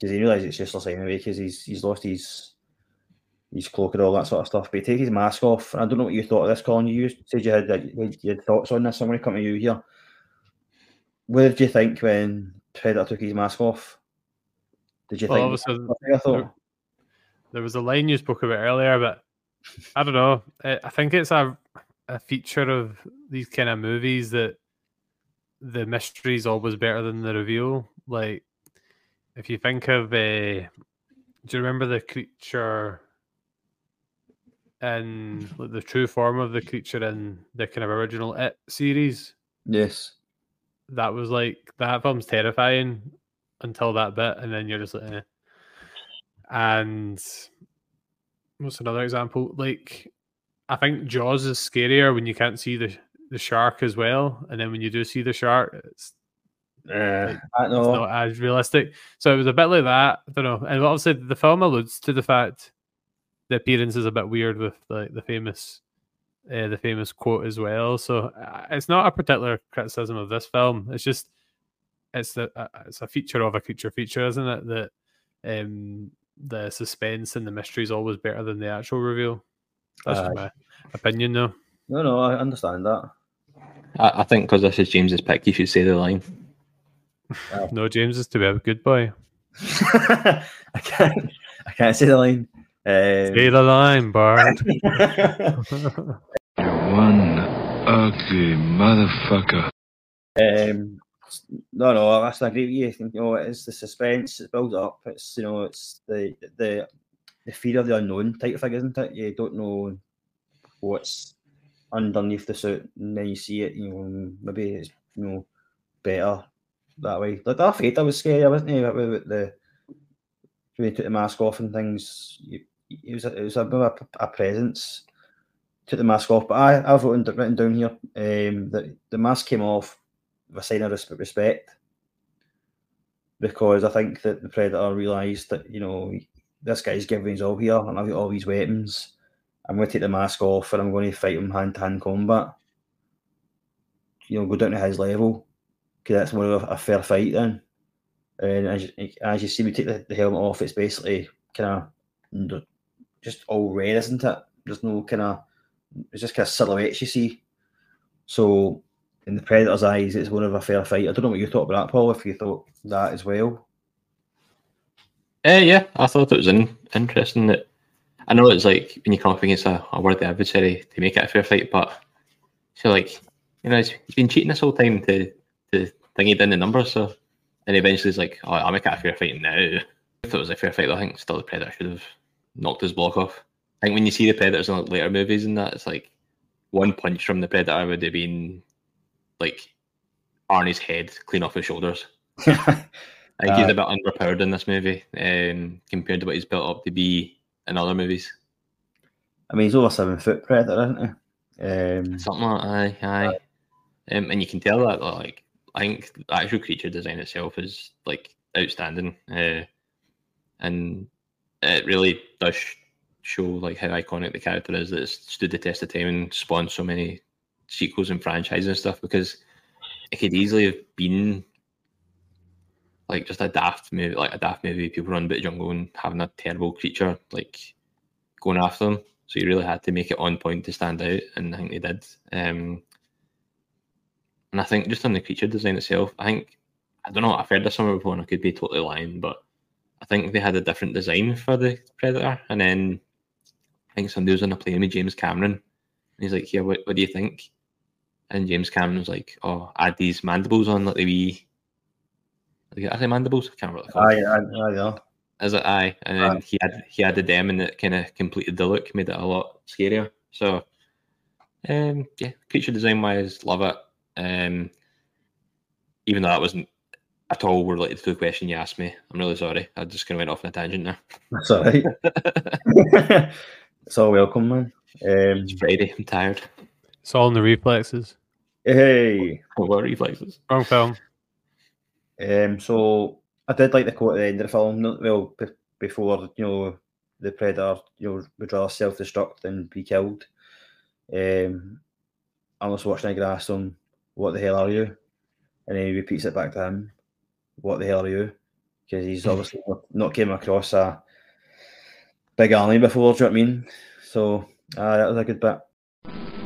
because he realise it's useless anyway because he's he's lost his his cloak and all that sort of stuff. But he takes his mask off, and I don't know what you thought of this, Colin. You said you had you had thoughts on this. I'm going to come to you here. What did you think when Predator took his mask off? Did you Well, think? thought. there was a line you spoke about earlier, but I don't know. I I think it's a a feature of these kind of movies that the mystery is always better than the reveal. Like, if you think of, uh, do you remember the creature in like, the true form of the creature in the kind of original It series? Yes. That was like that film's terrifying until that bit, and then you're just like, eh. and what's another example? Like, I think Jaws is scarier when you can't see the the shark as well, and then when you do see the shark, it's, Uh, I it's not as realistic. So it was a bit like that. I don't know. And obviously, the film alludes to the fact the appearance is a bit weird with like the famous. Uh, the famous quote as well. So uh, it's not a particular criticism of this film. It's just it's the uh, it's a feature of a creature feature, isn't it? That um, the suspense and the mystery is always better than the actual reveal. That's just Aye. my opinion, though. No, no, I understand that. I, I think because this is James's pick, you should say the line. No, James is to be a good boy. I can't. I can't say the line. Um, Say the line, Bard. You one ugly motherfucker. um, no, no, that's I agree with you. I think, you know, it's the suspense. It's built up. It's you know, it's the the the fear of the unknown type of thing, isn't it? You don't know what's underneath the suit, and then you see it. You know, maybe it's you know better that way. Like Darth Vader was scary, wasn't he? With, with the when he took the mask off and things. It was a, it was a a, a presence. Took the mask off, but I I've written, written down here um, that the mask came off with a sign of res- respect because I think that the predator realised that you know this guy's giving his all here, and I've got all these weapons. I'm going to take the mask off, and I'm going to fight him hand to hand combat. You know, go down to his level because that's more of a, fair fight then. And as as you see, we take the, the helmet off. It's basically kind of just all red, isn't it? There's no kind of it's just kind of silhouettes you see. So in the Predator's eyes, it's one of a fair fight. I don't know what you thought about that, Paul. If you thought that as well. Uh, yeah, I thought it was in, interesting that I know it's like when you come up against a, a worthy adversary to make it a fair fight, but so like you know he's been cheating this whole time to thingy down the numbers, so and eventually he's like, oh, I'll make it a fair fight now. If it was a fair fight, I think still the Predator should have knocked his block off. I think when you see the Predators in like, later movies and that, it's like one punch from the Predator would have been like Arnie's head clean off his shoulders. I think he's a bit underpowered in this movie um, compared to what he's built up to be in other movies. I mean, he's over seven foot Predator, isn't he? Um, Something like aye, aye. Um, and you can tell that, like, I think the actual creature design itself is like outstanding, uh, and it really does sh- show like how iconic the character is. That stood the test of time and spawned so many sequels and franchises and stuff. Because it could easily have been like just a daft movie, like a daft movie. People run bit jungle and having a terrible creature like going after them. So you really had to make it on point to stand out, and I think they did. Um, and I think just on the creature design itself, I think I don't know. I've heard this somewhere before, and I could be totally lying, but I think they had a different design for the Predator. And then I think somebody was on a plane with James Cameron, and he's like, "Here, what, what do you think?" And James Cameron was like, "Oh, add these mandibles on, like the wee." I say mandibles. I can't remember. Aye, aye, aye, yeah. Is it aye? And then he had he added them, and it kind of completed the look, made it a lot scarier. So, um, yeah, creature design wise, love it. Um, even though that wasn't at all related to the question you asked me, I'm really sorry. I just kind of went off on a tangent there. That's all right. it's all welcome, man. Um, It's Friday. I'm tired. It's all in the reflexes. hey, What reflexes? Wrong film. um, so I did like the quote at the end of the film. Well, b- before you know the predator, you know, would rather self-destruct than be killed. Um, Arnold Schwarzenegger asked him, "What the hell are you?" And then he repeats it back to him, "What the hell are you?" Because he's obviously not, not came across a big army before. Do you know what I mean? So uh, that was a good bit.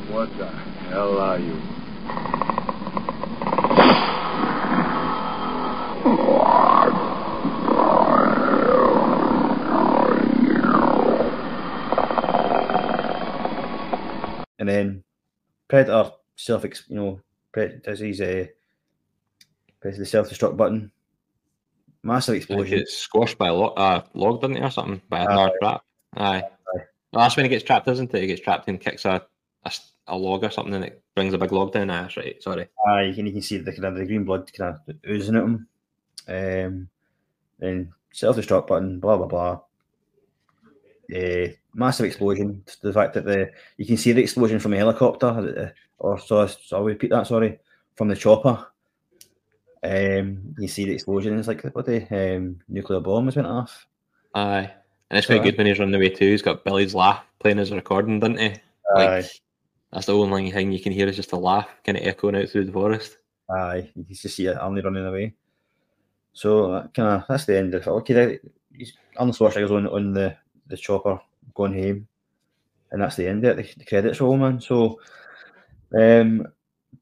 What the hell are you? And then Predator self, you know, Does his uh, press the self destruct button. Massive explosion. it's squashed by a log, uh, log, didn't it, or something? By a hard trap. Aye. Aye. Well, that's when he gets trapped, isn't it? He gets trapped and kicks a, a, a log or something, and it brings a big log down. Aye, that's right. Sorry. Aye, and you can see the kind of the green blood kind of oozing at him. Um, then self destruct button, blah blah blah. Uh, massive explosion. The fact that the you can see the explosion from the helicopter, uh, or so, so I'll repeat that. Sorry, from the chopper. Um, you see the explosion. It's like what the um, nuclear bomb has went off. Aye. And it's quite good when he's running away too. He's got Billy's laugh playing as a recording, doesn't he? Like, Aye. that's the only thing you can hear is just a laugh kind of echoing out through the forest. Aye, you can just see it only running away. So uh, kind of that's the end of it. Okay, Arnold Schwarzenegger's on on the the chopper going home, and that's the end of it. The, the credits roll, man. So, um,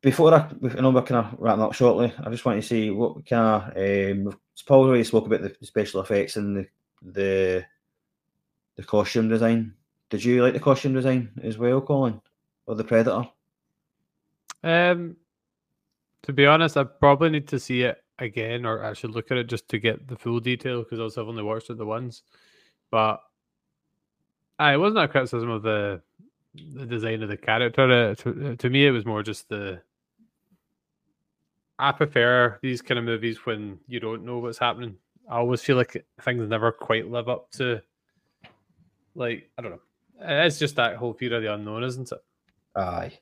before I, I know we're kind of wrapping up shortly. I just want to see what kind of um, Paul already spoke about the special effects and the the the costume design. Did you like the costume design as well, Colin, or the Predator? Um, to be honest, I probably need to see it again, or I should look at it just to get the full detail because I've only watched it the once. But it wasn't a criticism of the the design of the character. Uh, to, to me, it was more just the. I prefer these kind of movies when you don't know what's happening. I always feel like things never quite live up to, like I don't know. It's just that whole fear of the unknown, isn't it? Aye.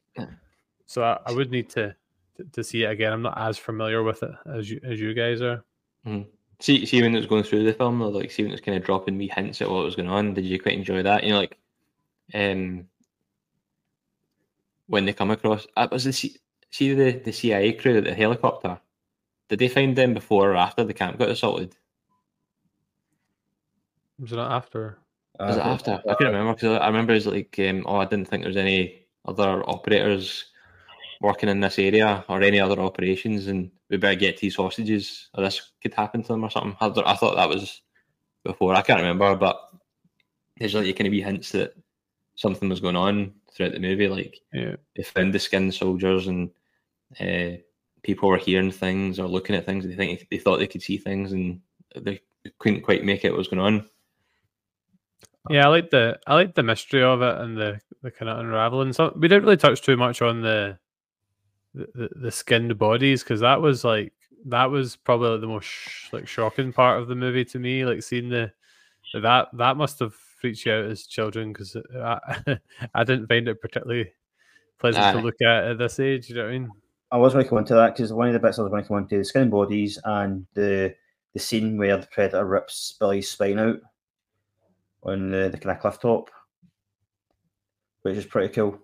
So I, I would need to, to to see it again. I'm not as familiar with it as you as you guys are. Mm. See, see when it was going through the film, like see when it was kind of dropping me hints at what was going on. Did you quite enjoy that? You know, like, um, when they come across, uh, was the C- see the the CIA crew at the helicopter? Did they find them before or after the camp got assaulted? Was it after? Was it after? I can't remember because I remember it was like, um, oh, I didn't think there was any other operators working in this area or any other operations, and we better get these hostages, or this could happen to them or something. I, th- I thought that was before. I can't remember, but there's like kind of be hints that something was going on throughout the movie. Like Yeah. they found the skinned soldiers, and uh, people were hearing things or looking at things. And they think they thought they could see things, and they couldn't quite make it what was going on. Yeah, I like the I like the mystery of it and the the kind of unraveling. So we didn't really touch too much on the the, the, skinned bodies because that was like that was probably the most sh- like shocking part of the movie to me. Like seeing the that that must have freaked you out as children because I, I didn't find it particularly pleasant to look at at this age. You know what I mean? I was going to come into that because one of the bits I was going to come into the skin and bodies and the the scene where the predator rips Billy's spine out on the, the kind of cliff top, which is pretty cool.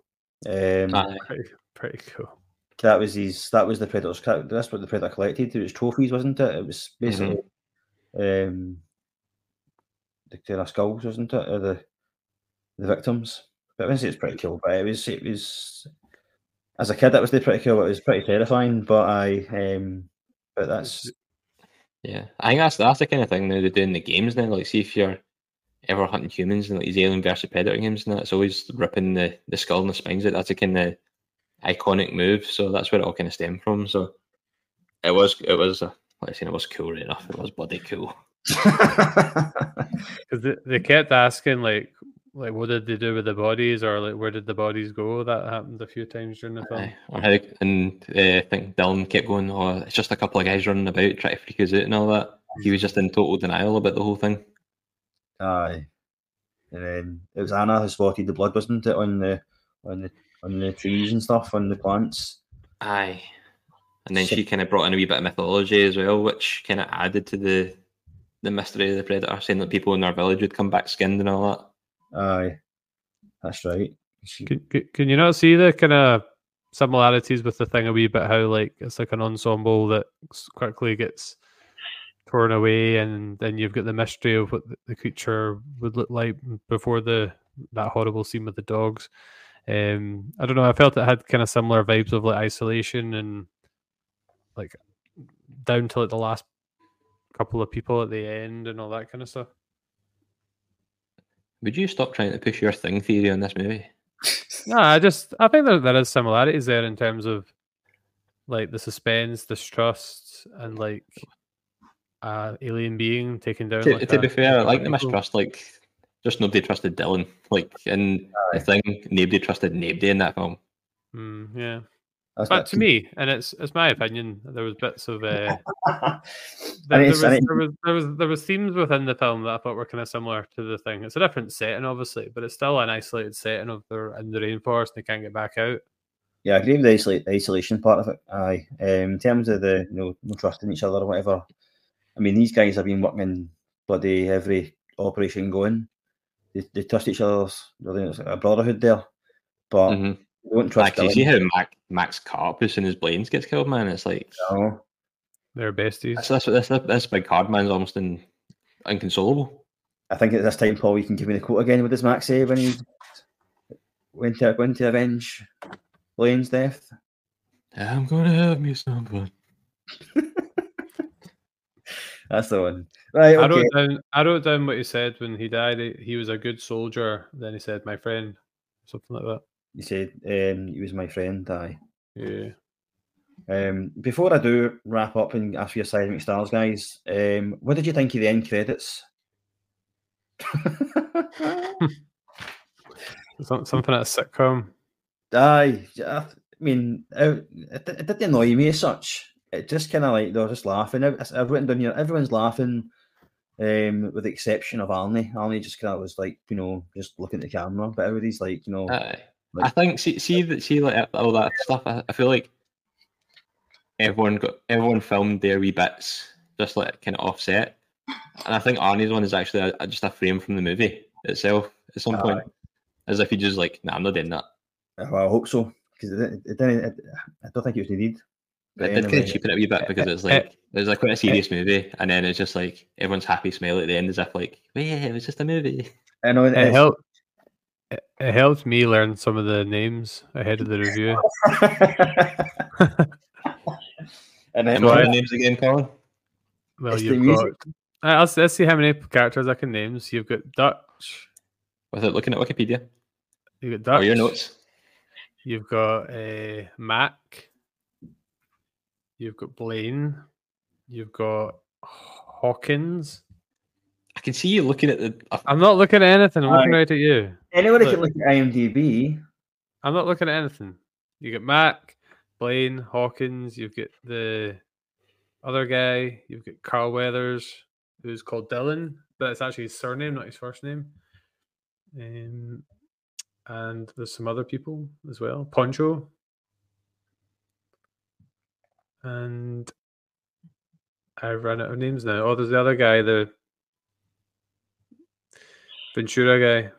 Um, Aye. Pretty pretty cool. that was his. That was the predator's. That's what the predator collected. It was trophies, wasn't it? It was basically um, of skulls, wasn't it? Or the the victims. But I say it's pretty cool. But it was. It was. As a kid, that was pretty cool. It was pretty terrifying. But I. Um, but that's Yeah, I think that's that's the kind of thing now they do in the games now. Like, see if you're ever hunting humans and like these Alien versus Predator games, and that, it's always ripping the, the skull and the spines out. That's a kind of iconic move. So that's where it all kind of stemmed from. So it was it was like I said, it was cool right enough. It was bloody cool. Because they, they kept asking like like what did they do with the bodies or like where did the bodies go? That happened a few times during the film. Aye. Or how, and uh, I think Dillon kept going, "Oh, it's just a couple of guys running about trying to freak us out and all that." He was just in total denial about the whole thing. Aye. And then it was Anna who spotted the blood, wasn't it, on the on the on the trees and stuff, on the plants. Aye. And then So- she kind of brought in a wee bit of mythology as well, which kind of added to the the mystery of the predator, saying that people in our village would come back skinned and all that. Aye. That's right. Can, can, can you not see the kind of similarities with the thing a wee bit? How like it's like an ensemble that quickly gets torn away, and then you've got the mystery of what the, the creature would look like before the that horrible scene with the dogs. Um, I don't know. I felt it had kind of similar vibes of like isolation and like down to like the last couple of people at the end and all that kind of stuff. Would you stop trying to push your thing theory on this movie? No, I just I think there there is similarities there in terms of like the suspense, distrust, and like uh alien being taken down. To, like to a- be fair, like the mistrust, like just nobody trusted Dillon. Like in the thing, nobody trusted nobody in that film. Mm, yeah, that's but to me, and it's it's my opinion. There was bits of uh, I there, need- there, was, there was there was there was themes within the film that I thought were kind of similar to the thing. It's a different setting, obviously, but it's still an isolated setting of they're in the rainforest and they can't get back out. Yeah, I agree with the isolate, the isolation part of it. Aye. Um, in terms of the you know, no trusting each other or whatever, I mean, these guys have been working bloody every operation going. They, they trust each other's, really, it's a brotherhood there. But Mm-hmm. They won't trust Actually, see how Mac, Max Carpus and his Blaines gets killed, man. It's like No. They're besties. that's that's this this big card man's almost in, inconsolable. I think at this time, Paul, you can give me the quote again. with does Max say when he went to, went to avenge Blain's death? I'm gonna have me some fun. That's the one. Right, I wrote down. I wrote down what he said when he died. He, he was a good soldier. Then he said, "My friend," something like that. You said um, he was my friend. I. Yeah. Um, before I do wrap up and ask for your seismic stars, guys, um, what did you think of the end credits? Some, something at a sitcom. Aye, I mean, it, it, it didn't annoy me as such. It just kind of like they were just laughing. I've, I've written down here, everyone's laughing. Um, with the exception of Arnie, Arnie just kind of was like, you know, just looking at the camera, but everybody's like, you know, Aye. I think see see that see like all that stuff. I, I feel like everyone got everyone filmed their wee bits just like kind of offset, and I think Arnie's one is actually a, a- just a frame from the movie itself at some point, as if he just like, nah, I'm not doing that. Uh, well, I hope so because it, didn't- it. It, I don't think it was needed. But But it did kind anyway, of cheapen it a wee bit because it's like it was like quite a serious movie, and then it's just like everyone's happy smile at the end, as if like, wait, it was just a movie. I know It helped. It, it helped me learn some of the names ahead of the review. and then And what are I- the names again, Colin? Well, It's you've music. got. Uh, Let's, let's see how many characters I can name. So you've got Dutch. Without looking at Wikipedia You've got Dutch. or your notes. You've got uh, Mac. You've got Blain. You've got Hawkins. I can see you looking at the. uh, I'm not looking at anything. I'm looking right at you. Anybody Look. can look at IMDb. I'm not looking at anything. You got Mac, Blain, Hawkins. You've got the other guy. You've got Carl Weathers, who's called Dillon, but it's actually his surname, not his first name. Um, and there's some other people as well. Poncho. And I've run out of names now. Oh, there's the other guy, the Ventura guy.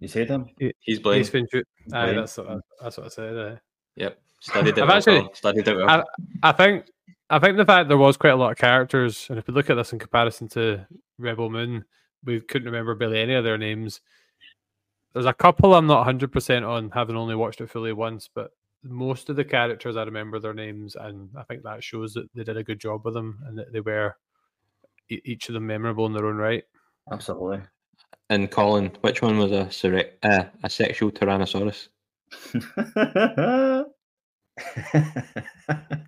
You said him. He's Blain. Ace Ventura. Aye, Blain. that's, what- that's what I said. Aye. Yep, studied it. I've well, actually- studied it well. I, I think I think the fact there was quite a lot of characters, and if we look at this in comparison to Rebel Moon, we couldn't remember barely any of their names. There's a couple I'm not 100 percent on, having only watched it fully once, but most of the characters I remember their names, and I think that shows that they did a good job with them, and that they were each of them memorable in their own right. Absolutely. And Colin, which one was a sere- uh, a sexual Tyrannosaurus?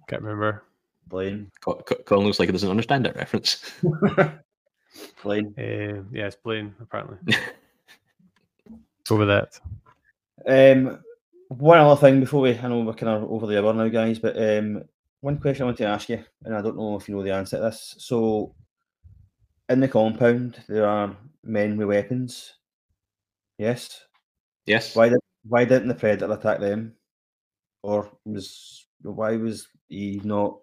Can't remember. Blain. Co- Co- Colin looks like he doesn't understand that reference. Blain. Uh, yeah, it's Blain apparently. Go with that. Um, one other thing before we, I know we're kind of over the hour now, guys, but um, one question I want to ask you, and I don't know if you know the answer to this. So, in the compound, there are men with weapons. Yes. yes. Why did Why didn't the predator attack them? Or was why was he not?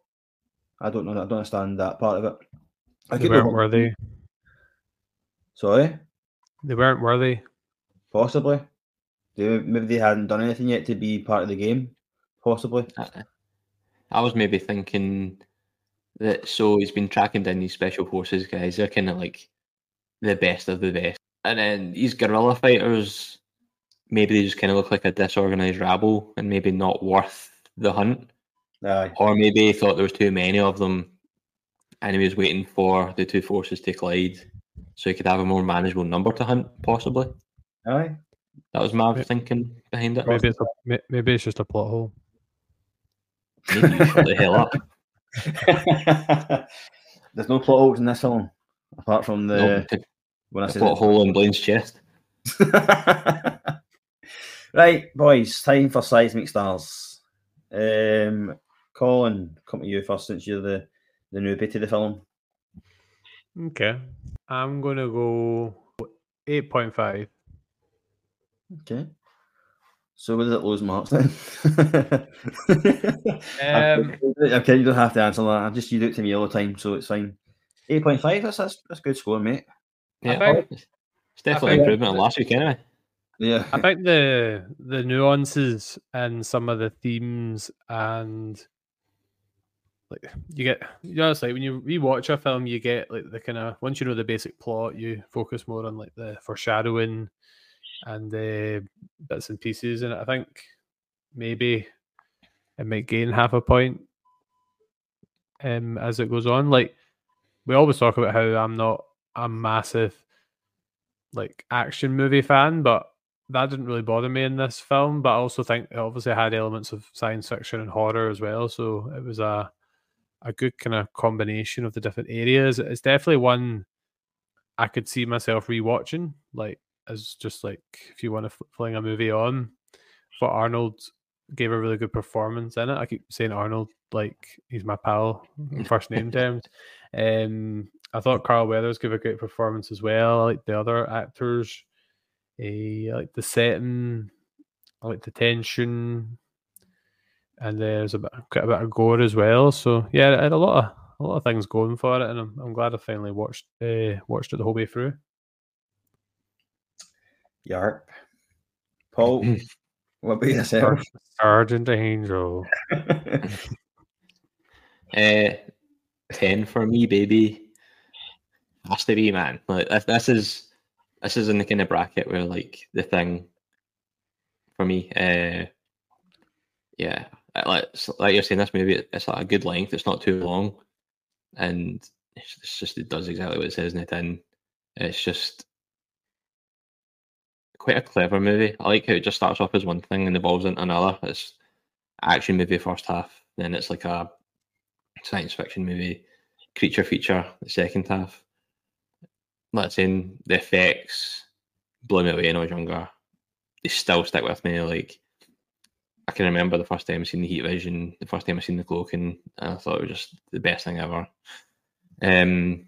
I don't know. I don't understand that part of it. I They could weren't worthy. Sorry, They weren't worthy. possibly. They, maybe they hadn't done anything yet to be part of the game. Possibly. I- I was maybe thinking that so he's been tracking down these special forces guys. They're kind of like the best of the best, and then these guerrilla fighters. Maybe they just kind of look like a disorganized rabble, and maybe not worth the hunt. Aye. Or maybe he thought there was too many of them, and he was waiting for the two forces to collide, so he could have a more manageable number to hunt. Possibly Aye. that was my May- thinking behind it. Maybe it's a, maybe it's just a plot hole. Maybe you shut the hell up. There's no plot holes in this film, apart from the No, the- when I the said plot it. hole in Blain's chest. right, boys, time for seismic stars. Um, Colin, come to you first since you're the the newbie to the film. Okay. I'm gonna go eight point five. Okay. So where does it lose marks then? Um, okay, you don't have to answer that. I just you do it to me all the time, so it's fine. Eight point five. That's that's that's a good score, mate. Yeah, think- it's definitely think- improvement on last week anyway. Yeah. I think the the nuances and some of the themes and like you get you know it's like when you rewatch a film you get like the kind of once you know the basic plot you focus more on like the foreshadowing and the bits and pieces and I think maybe it might gain half a point um as it goes on like we always talk about how I'm not a massive like action movie fan but that didn't really bother me in this film, but I also think it obviously had elements of science fiction and horror as well. So it was a a good kind of combination of the different areas. It's definitely one I could see myself rewatching, like as just like if you want to fling a movie on. But Arnold gave a really good performance in it. I keep saying Arnold like he's my pal first name terms. Um, I thought Carl Weathers gave a great performance as well. I like the other actors. Eh, I like the setting. I like the tension, and there's a bit, quite a bit of gore as well. So yeah, it had a lot of a lot of things going for it, and I'm, I'm glad I finally watched uh, watched it the whole way through. Yarp. Paul, what about yourself? Sergeant Angel. Uh, ten for me, baby. Has to be, man. Like this, is this is in the kind of bracket where like the thing for me. Uh, yeah, like like you're saying, this movie it's like a good length. It's not too long, and it's, it's just it does exactly what it says in it. And it's just quite a clever movie. I like how it just starts off as one thing and evolves into another. It's action movie first half, then it's like a science fiction movie, creature feature the second half. Not saying the effects blew me away when I was younger. They still stick with me. Like I can remember the first time I seen the heat vision, the first time I seen the cloaking, and I thought it was just the best thing ever. Um,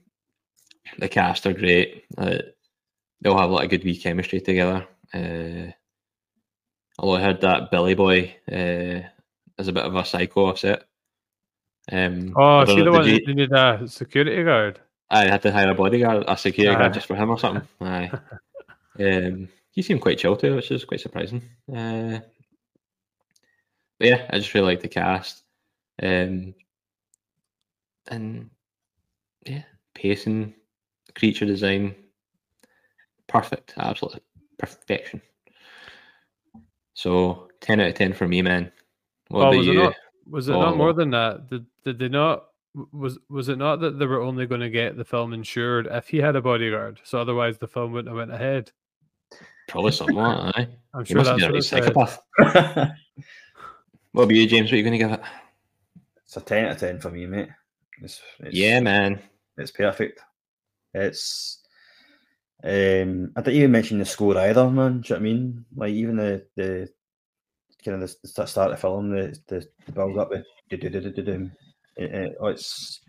the cast are great. Uh, they all have a lot of good wee chemistry together. Uh, although I heard that Billy Boy uh, is a bit of a psycho set. Um, Oh, I is don't he the one you- that needed a security guard? I had to hire a bodyguard, a security Ah. guard just for him or something. Aye. um, he seemed quite chill too, which is quite surprising. Uh, but yeah, I just really like the cast. Um, and yeah, pacing, creature design, perfect, absolutely perfection. So ten out of ten for me, man. What Oh, about you? not? Was it not more Oh. than that? Did did they not? Was was it not that they were only going to get the film insured if he had a bodyguard? So otherwise, the film wouldn't have went ahead. Probably something like that. Aye. I'm sure must that's be a what right it said. psychopath. What about you, James? What are you going to give it? It's a 10 out of 10 for me, mate. It's, it's, Yeah, man. It's perfect. It's. Um, I didn't even mention the score either, man. Do you know what I mean? Like, even the, the kind of the, start of the film, the, the, the build up, the. It- it- oh, it's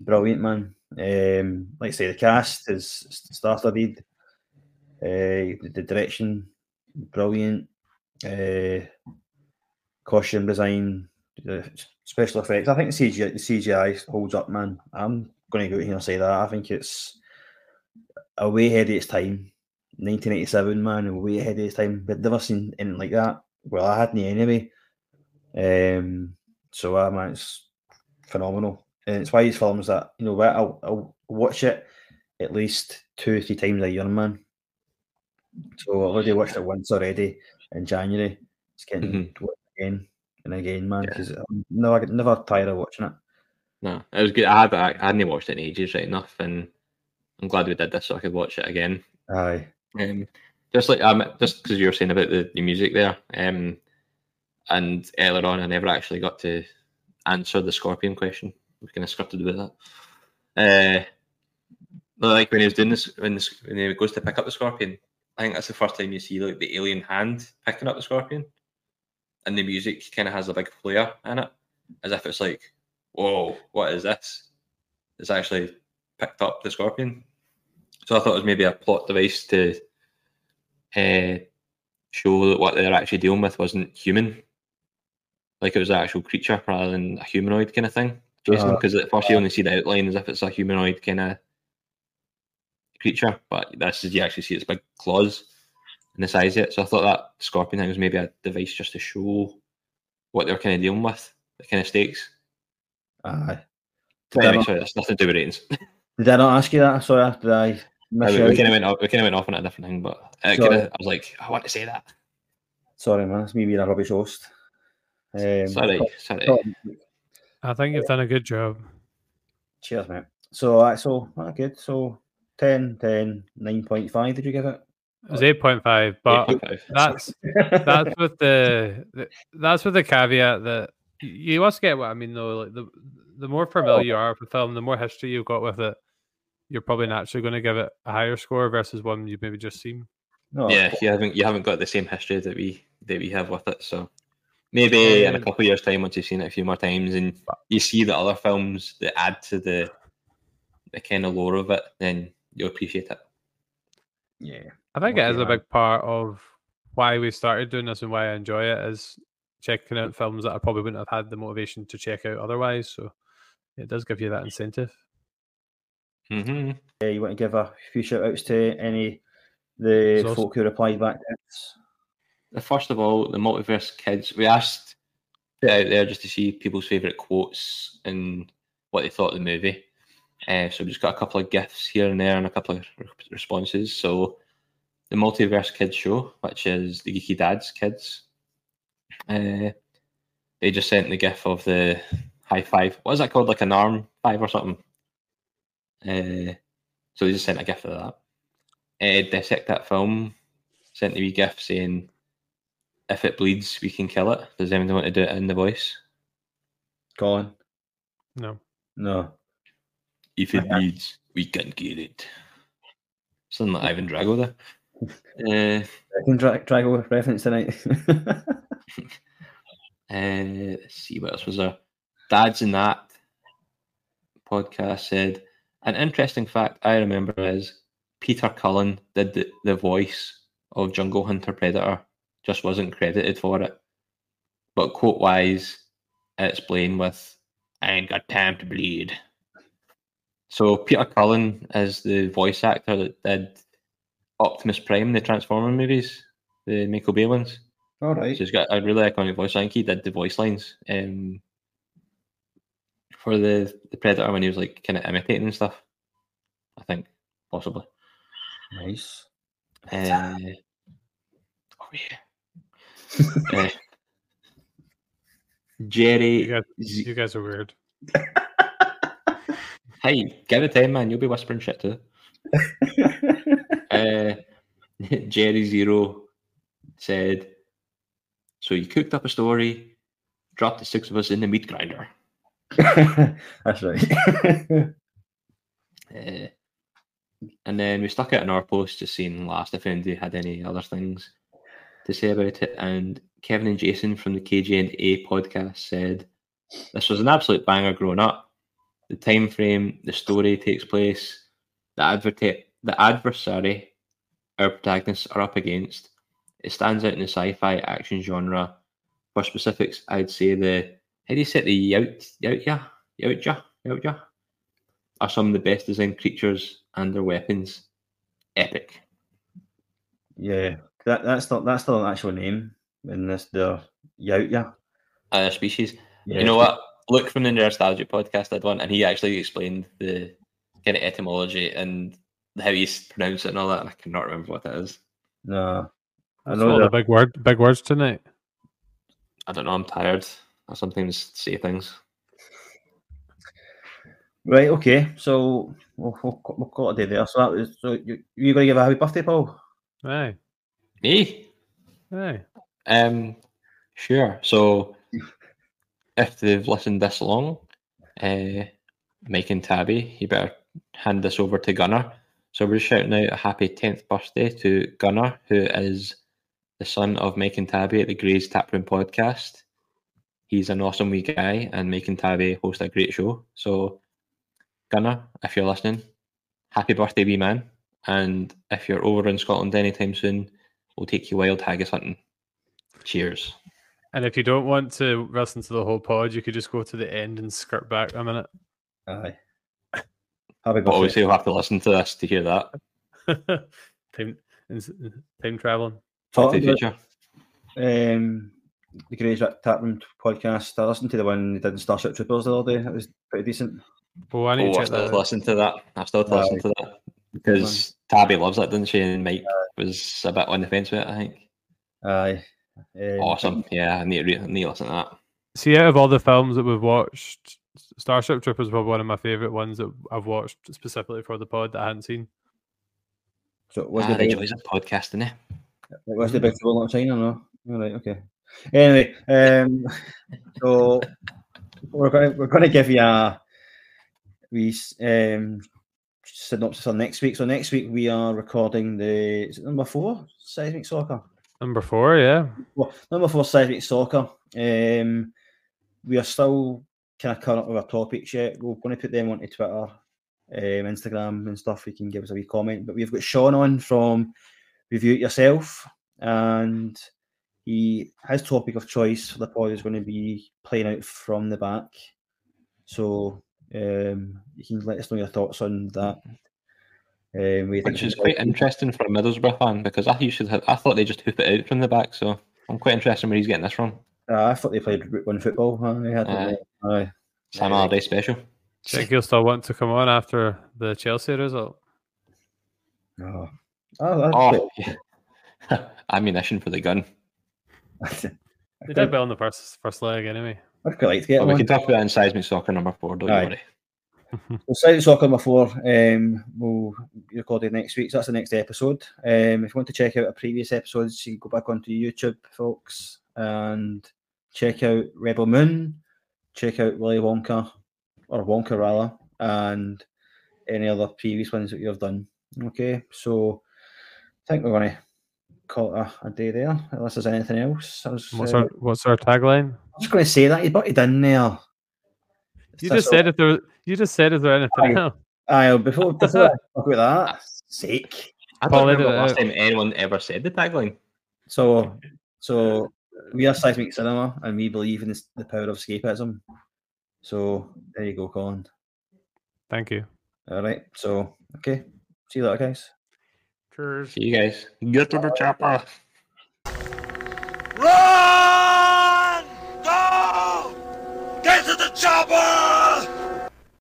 brilliant, man. Um, like I say, the cast is star-studded. Uh, the, the direction, brilliant. Uh, costume design, the special effects. I think the CGI, the CGI holds up, man. I'm going to go here and say that. I think it's a way ahead of its time. 1987, man, a way ahead of its time. But never seen anything like that. Well, I hadn't anyway. Um, so, uh, man, it's phenomenal. And it's why these films that, you know what, I'll, I'll watch it at least two, or three times a year, man. So I already watched it once already in January. It's getting Mhm. to watch again and again, man, because I'm never, never tired of watching it. No, it was good. I, had, I hadn't watched it in ages, right enough, and I'm glad we did this so I could watch it again. Aye. Um, just like um, just because you were saying about the, the music there, um, and earlier on, I never actually got to answer the scorpion question. We kind of scripted about that. Uh, like when he was doing this, when, when he goes to pick up the scorpion, I think that's the first time you see like the alien hand picking up the scorpion, and the music kind of has a big flare in it, as if it's like, "Whoa, what is this?" It's actually picked up the scorpion. So I thought it was maybe a plot device to uh, show that what they're actually dealing with wasn't human, like it was an actual creature rather than a humanoid kind of thing. Jason, Uh, because at first you only see the outline as if it's a humanoid kind of creature, but this is you actually see its big claws and the size of it. So I thought that scorpion thing was maybe a device just to show what they're kind of dealing with, the kind of stakes. Aye. Anyway, sorry, that's nothing to do with ratings. Did I not ask you that? Sorry, did I miss we you out? kind of went off, we kind of went off on a different thing, but uh, kinda, I was like, I want to say that. Sorry, man. It's me being a rubbish host. Um, Sorry, so- sorry. so- I think you've done a good job. cheers, mate. So, uh, so uh, good. So, 10, 10, 9.5, did you give it? It was eight point five, but 8.5. that's that's with the, the that's with the caveat that you must get what I mean though. Like the the more familiar you are with the film, the more history you've got with it, you're probably naturally going to give it a higher score versus one you've maybe just seen. No, yeah, you haven't you haven't got the same history that we that we have with it. So maybe in a Um, couple of years' time, once you've seen it a few more times, and you see the other films that add to the the kind of lore of it, then you'll appreciate it. Yeah. I think it is a big part of why we started doing this and why I enjoy it is checking out films that I probably wouldn't have had the motivation to check out otherwise. So it does give you that incentive. Mm-hmm. Yeah, you want to give a few shout outs to any the Sauce. folk who replied back to us? First of all, the multiverse kids. We asked it out there just to see people's favourite quotes and what they thought of the movie. Uh, so we've just got a couple of gifts here and there and a couple of re- responses. So the multiverse kids show, which is the Geeky Dads kids, uh, they just sent the gif of the high five. What is that called? Like an arm five or something. Uh, so they just sent a gift of that. Uh, Dissect that film sent a wee gif saying, "If it bleeds, we can kill it." Does anyone want to do it in the voice? Colin? No. No. If it bleeds, we can kill it. Something like Ivan Drago there. Uh, Second drag Drago reference tonight. Uh, let's see what else was there. Dads in that podcast said an interesting fact I remember is Peter Cullen did the, the voice of Jungle Hunter Predator, just wasn't credited for it. But quote wise, it's playing with I ain't got time to bleed. So Peter Cullen is the voice actor that did Optimus Prime, the Transformer movies, the Michael Bay ones. All right. So he's got a really iconic voice. I think he did the voice lines um, for the, the Predator when he was like kind of imitating and stuff. I think possibly. Nice. Uh, oh yeah. uh, Jerry, You guys, Z- you guys are weird. hey, give it time, man. You'll be whispering shit too. Uh, Jerry Zero said, "So you cooked up a story, dropped the six of us in the meat grinder." That's right. Uh, and then we stuck it in our post just seeing last if anybody had any other things to say about it. And Kevin and Jason from the and A podcast said this was an absolute banger growing up. The time frame, the story takes place, the the adversary our protagonists are up against. It stands out in the sci-fi action genre. For specifics, I'd say the how do you say it, the Yout Yautja Yautja Yautja are some of the best designed creatures and their weapons. Epic. yeah. That that's not that's not an actual name in this the Youtya. Uh, species. Yeah. You know what? Look from the Nerdstalgic podcast I did one, and he actually explained the kind of etymology and how you s- pronounce it and all that. And I cannot remember what that is. No. I That's know all the big word, big words tonight. I don't know. I'm tired. I sometimes say things. Right, okay. So we'll, we'll, we'll call it a day there. So that was so you you gonna give a happy birthday, Paul? Aye, Me? aye. Um, sure. So, if they've listened this long, uh, Mike and Tabby, you better hand this over to Gunnar. So we're shouting out a happy tenth birthday to Gunnar, who is the son of Mike and Tabby at the Gray's Taproom podcast. He's an awesome wee guy, and making and Tabby host a great show. So, Gunnar, if you're listening, happy birthday, wee man! And if you're over in Scotland anytime soon, we'll take you wild haggis hunting. Cheers. And if you don't want to listen to the whole pod, you could just go to the end and skirt back a minute. Aye. Happy But birthday. obviously, you'll have to listen to this to hear that. time, ins- time traveling. Back to Talking the about, future. um, the Grey's Taproom podcast. I listened to the one they did in Starship Troopers the other day. It was pretty decent. Oh, I need Oh, to I still that. out. listen to that. I still Aye. listen to that because Tabby loves it, doesn't she? And Mike was a bit on the fence with it. I think. Aye. Um, Awesome. Yeah, I need to, re- I need to listen to that. See, out of all the films that we've watched, Starship Troopers was probably one of my favorite ones that I've watched specifically for the pod that I hadn't seen. So was Ah, the the big, joys of podcasting, eh? was the big trouble not China? No. All right. Okay. Anyway, um, so we're gonna we're gonna give you a we um synopsis on next week. So next week we are recording the is it number four seismic soccer. Number four, yeah. Well, number four seismic soccer. Um, we are still kind of current with our topics yet. We're going to put them onto Twitter um, Instagram and stuff, you can give us a wee comment. But we've got Sean on from Review It Yourself, and he his topic of choice for the pod is going to be playing out from the back. So um, you can let us know your thoughts on that. Um, what Which is quite interesting for a Middlesbrough fan because I used to have, I thought they just hoop it out from the back. So I'm quite interested in where he's getting this from. Uh, I thought they played Route One football. Huh? They had Aye. aye. Sam Allardyce special. Do you think he'll still want to come on after the Chelsea result? Oh, oh, that's Oh, yeah. ammunition for the gun. Good. They did well in the first first leg anyway. I'd quite like to get But we can talk about that in seismic soccer number four. Don't Aye. you worry. So Seismic Soccer number four, um, we'll be recorded next week. So that's the next episode. Um, if you want to check out our previous episodes, you can go back onto YouTube, folks, and check out Rebel Moon, check out Willy Wonka, or Wonka rather, and any other previous ones that you've done. Okay, so I think we're going to call it a, a day there, unless there's anything else. Was, What's uh, our what's our tagline? I was going to say that, you butted in there. You That's just all- said if there you just said is there anything Aye. else? Aye, before, before I talk about that, sake. I don't remember the last out. time anyone ever said the tagline. So, so we are seismic cinema, and we believe in this, the power of escapism. So there you go, Colin. Thank you. All right. So okay. See you later, guys. Cheers. See you guys. Get to the chopper. Run! Go! Get to the chopper!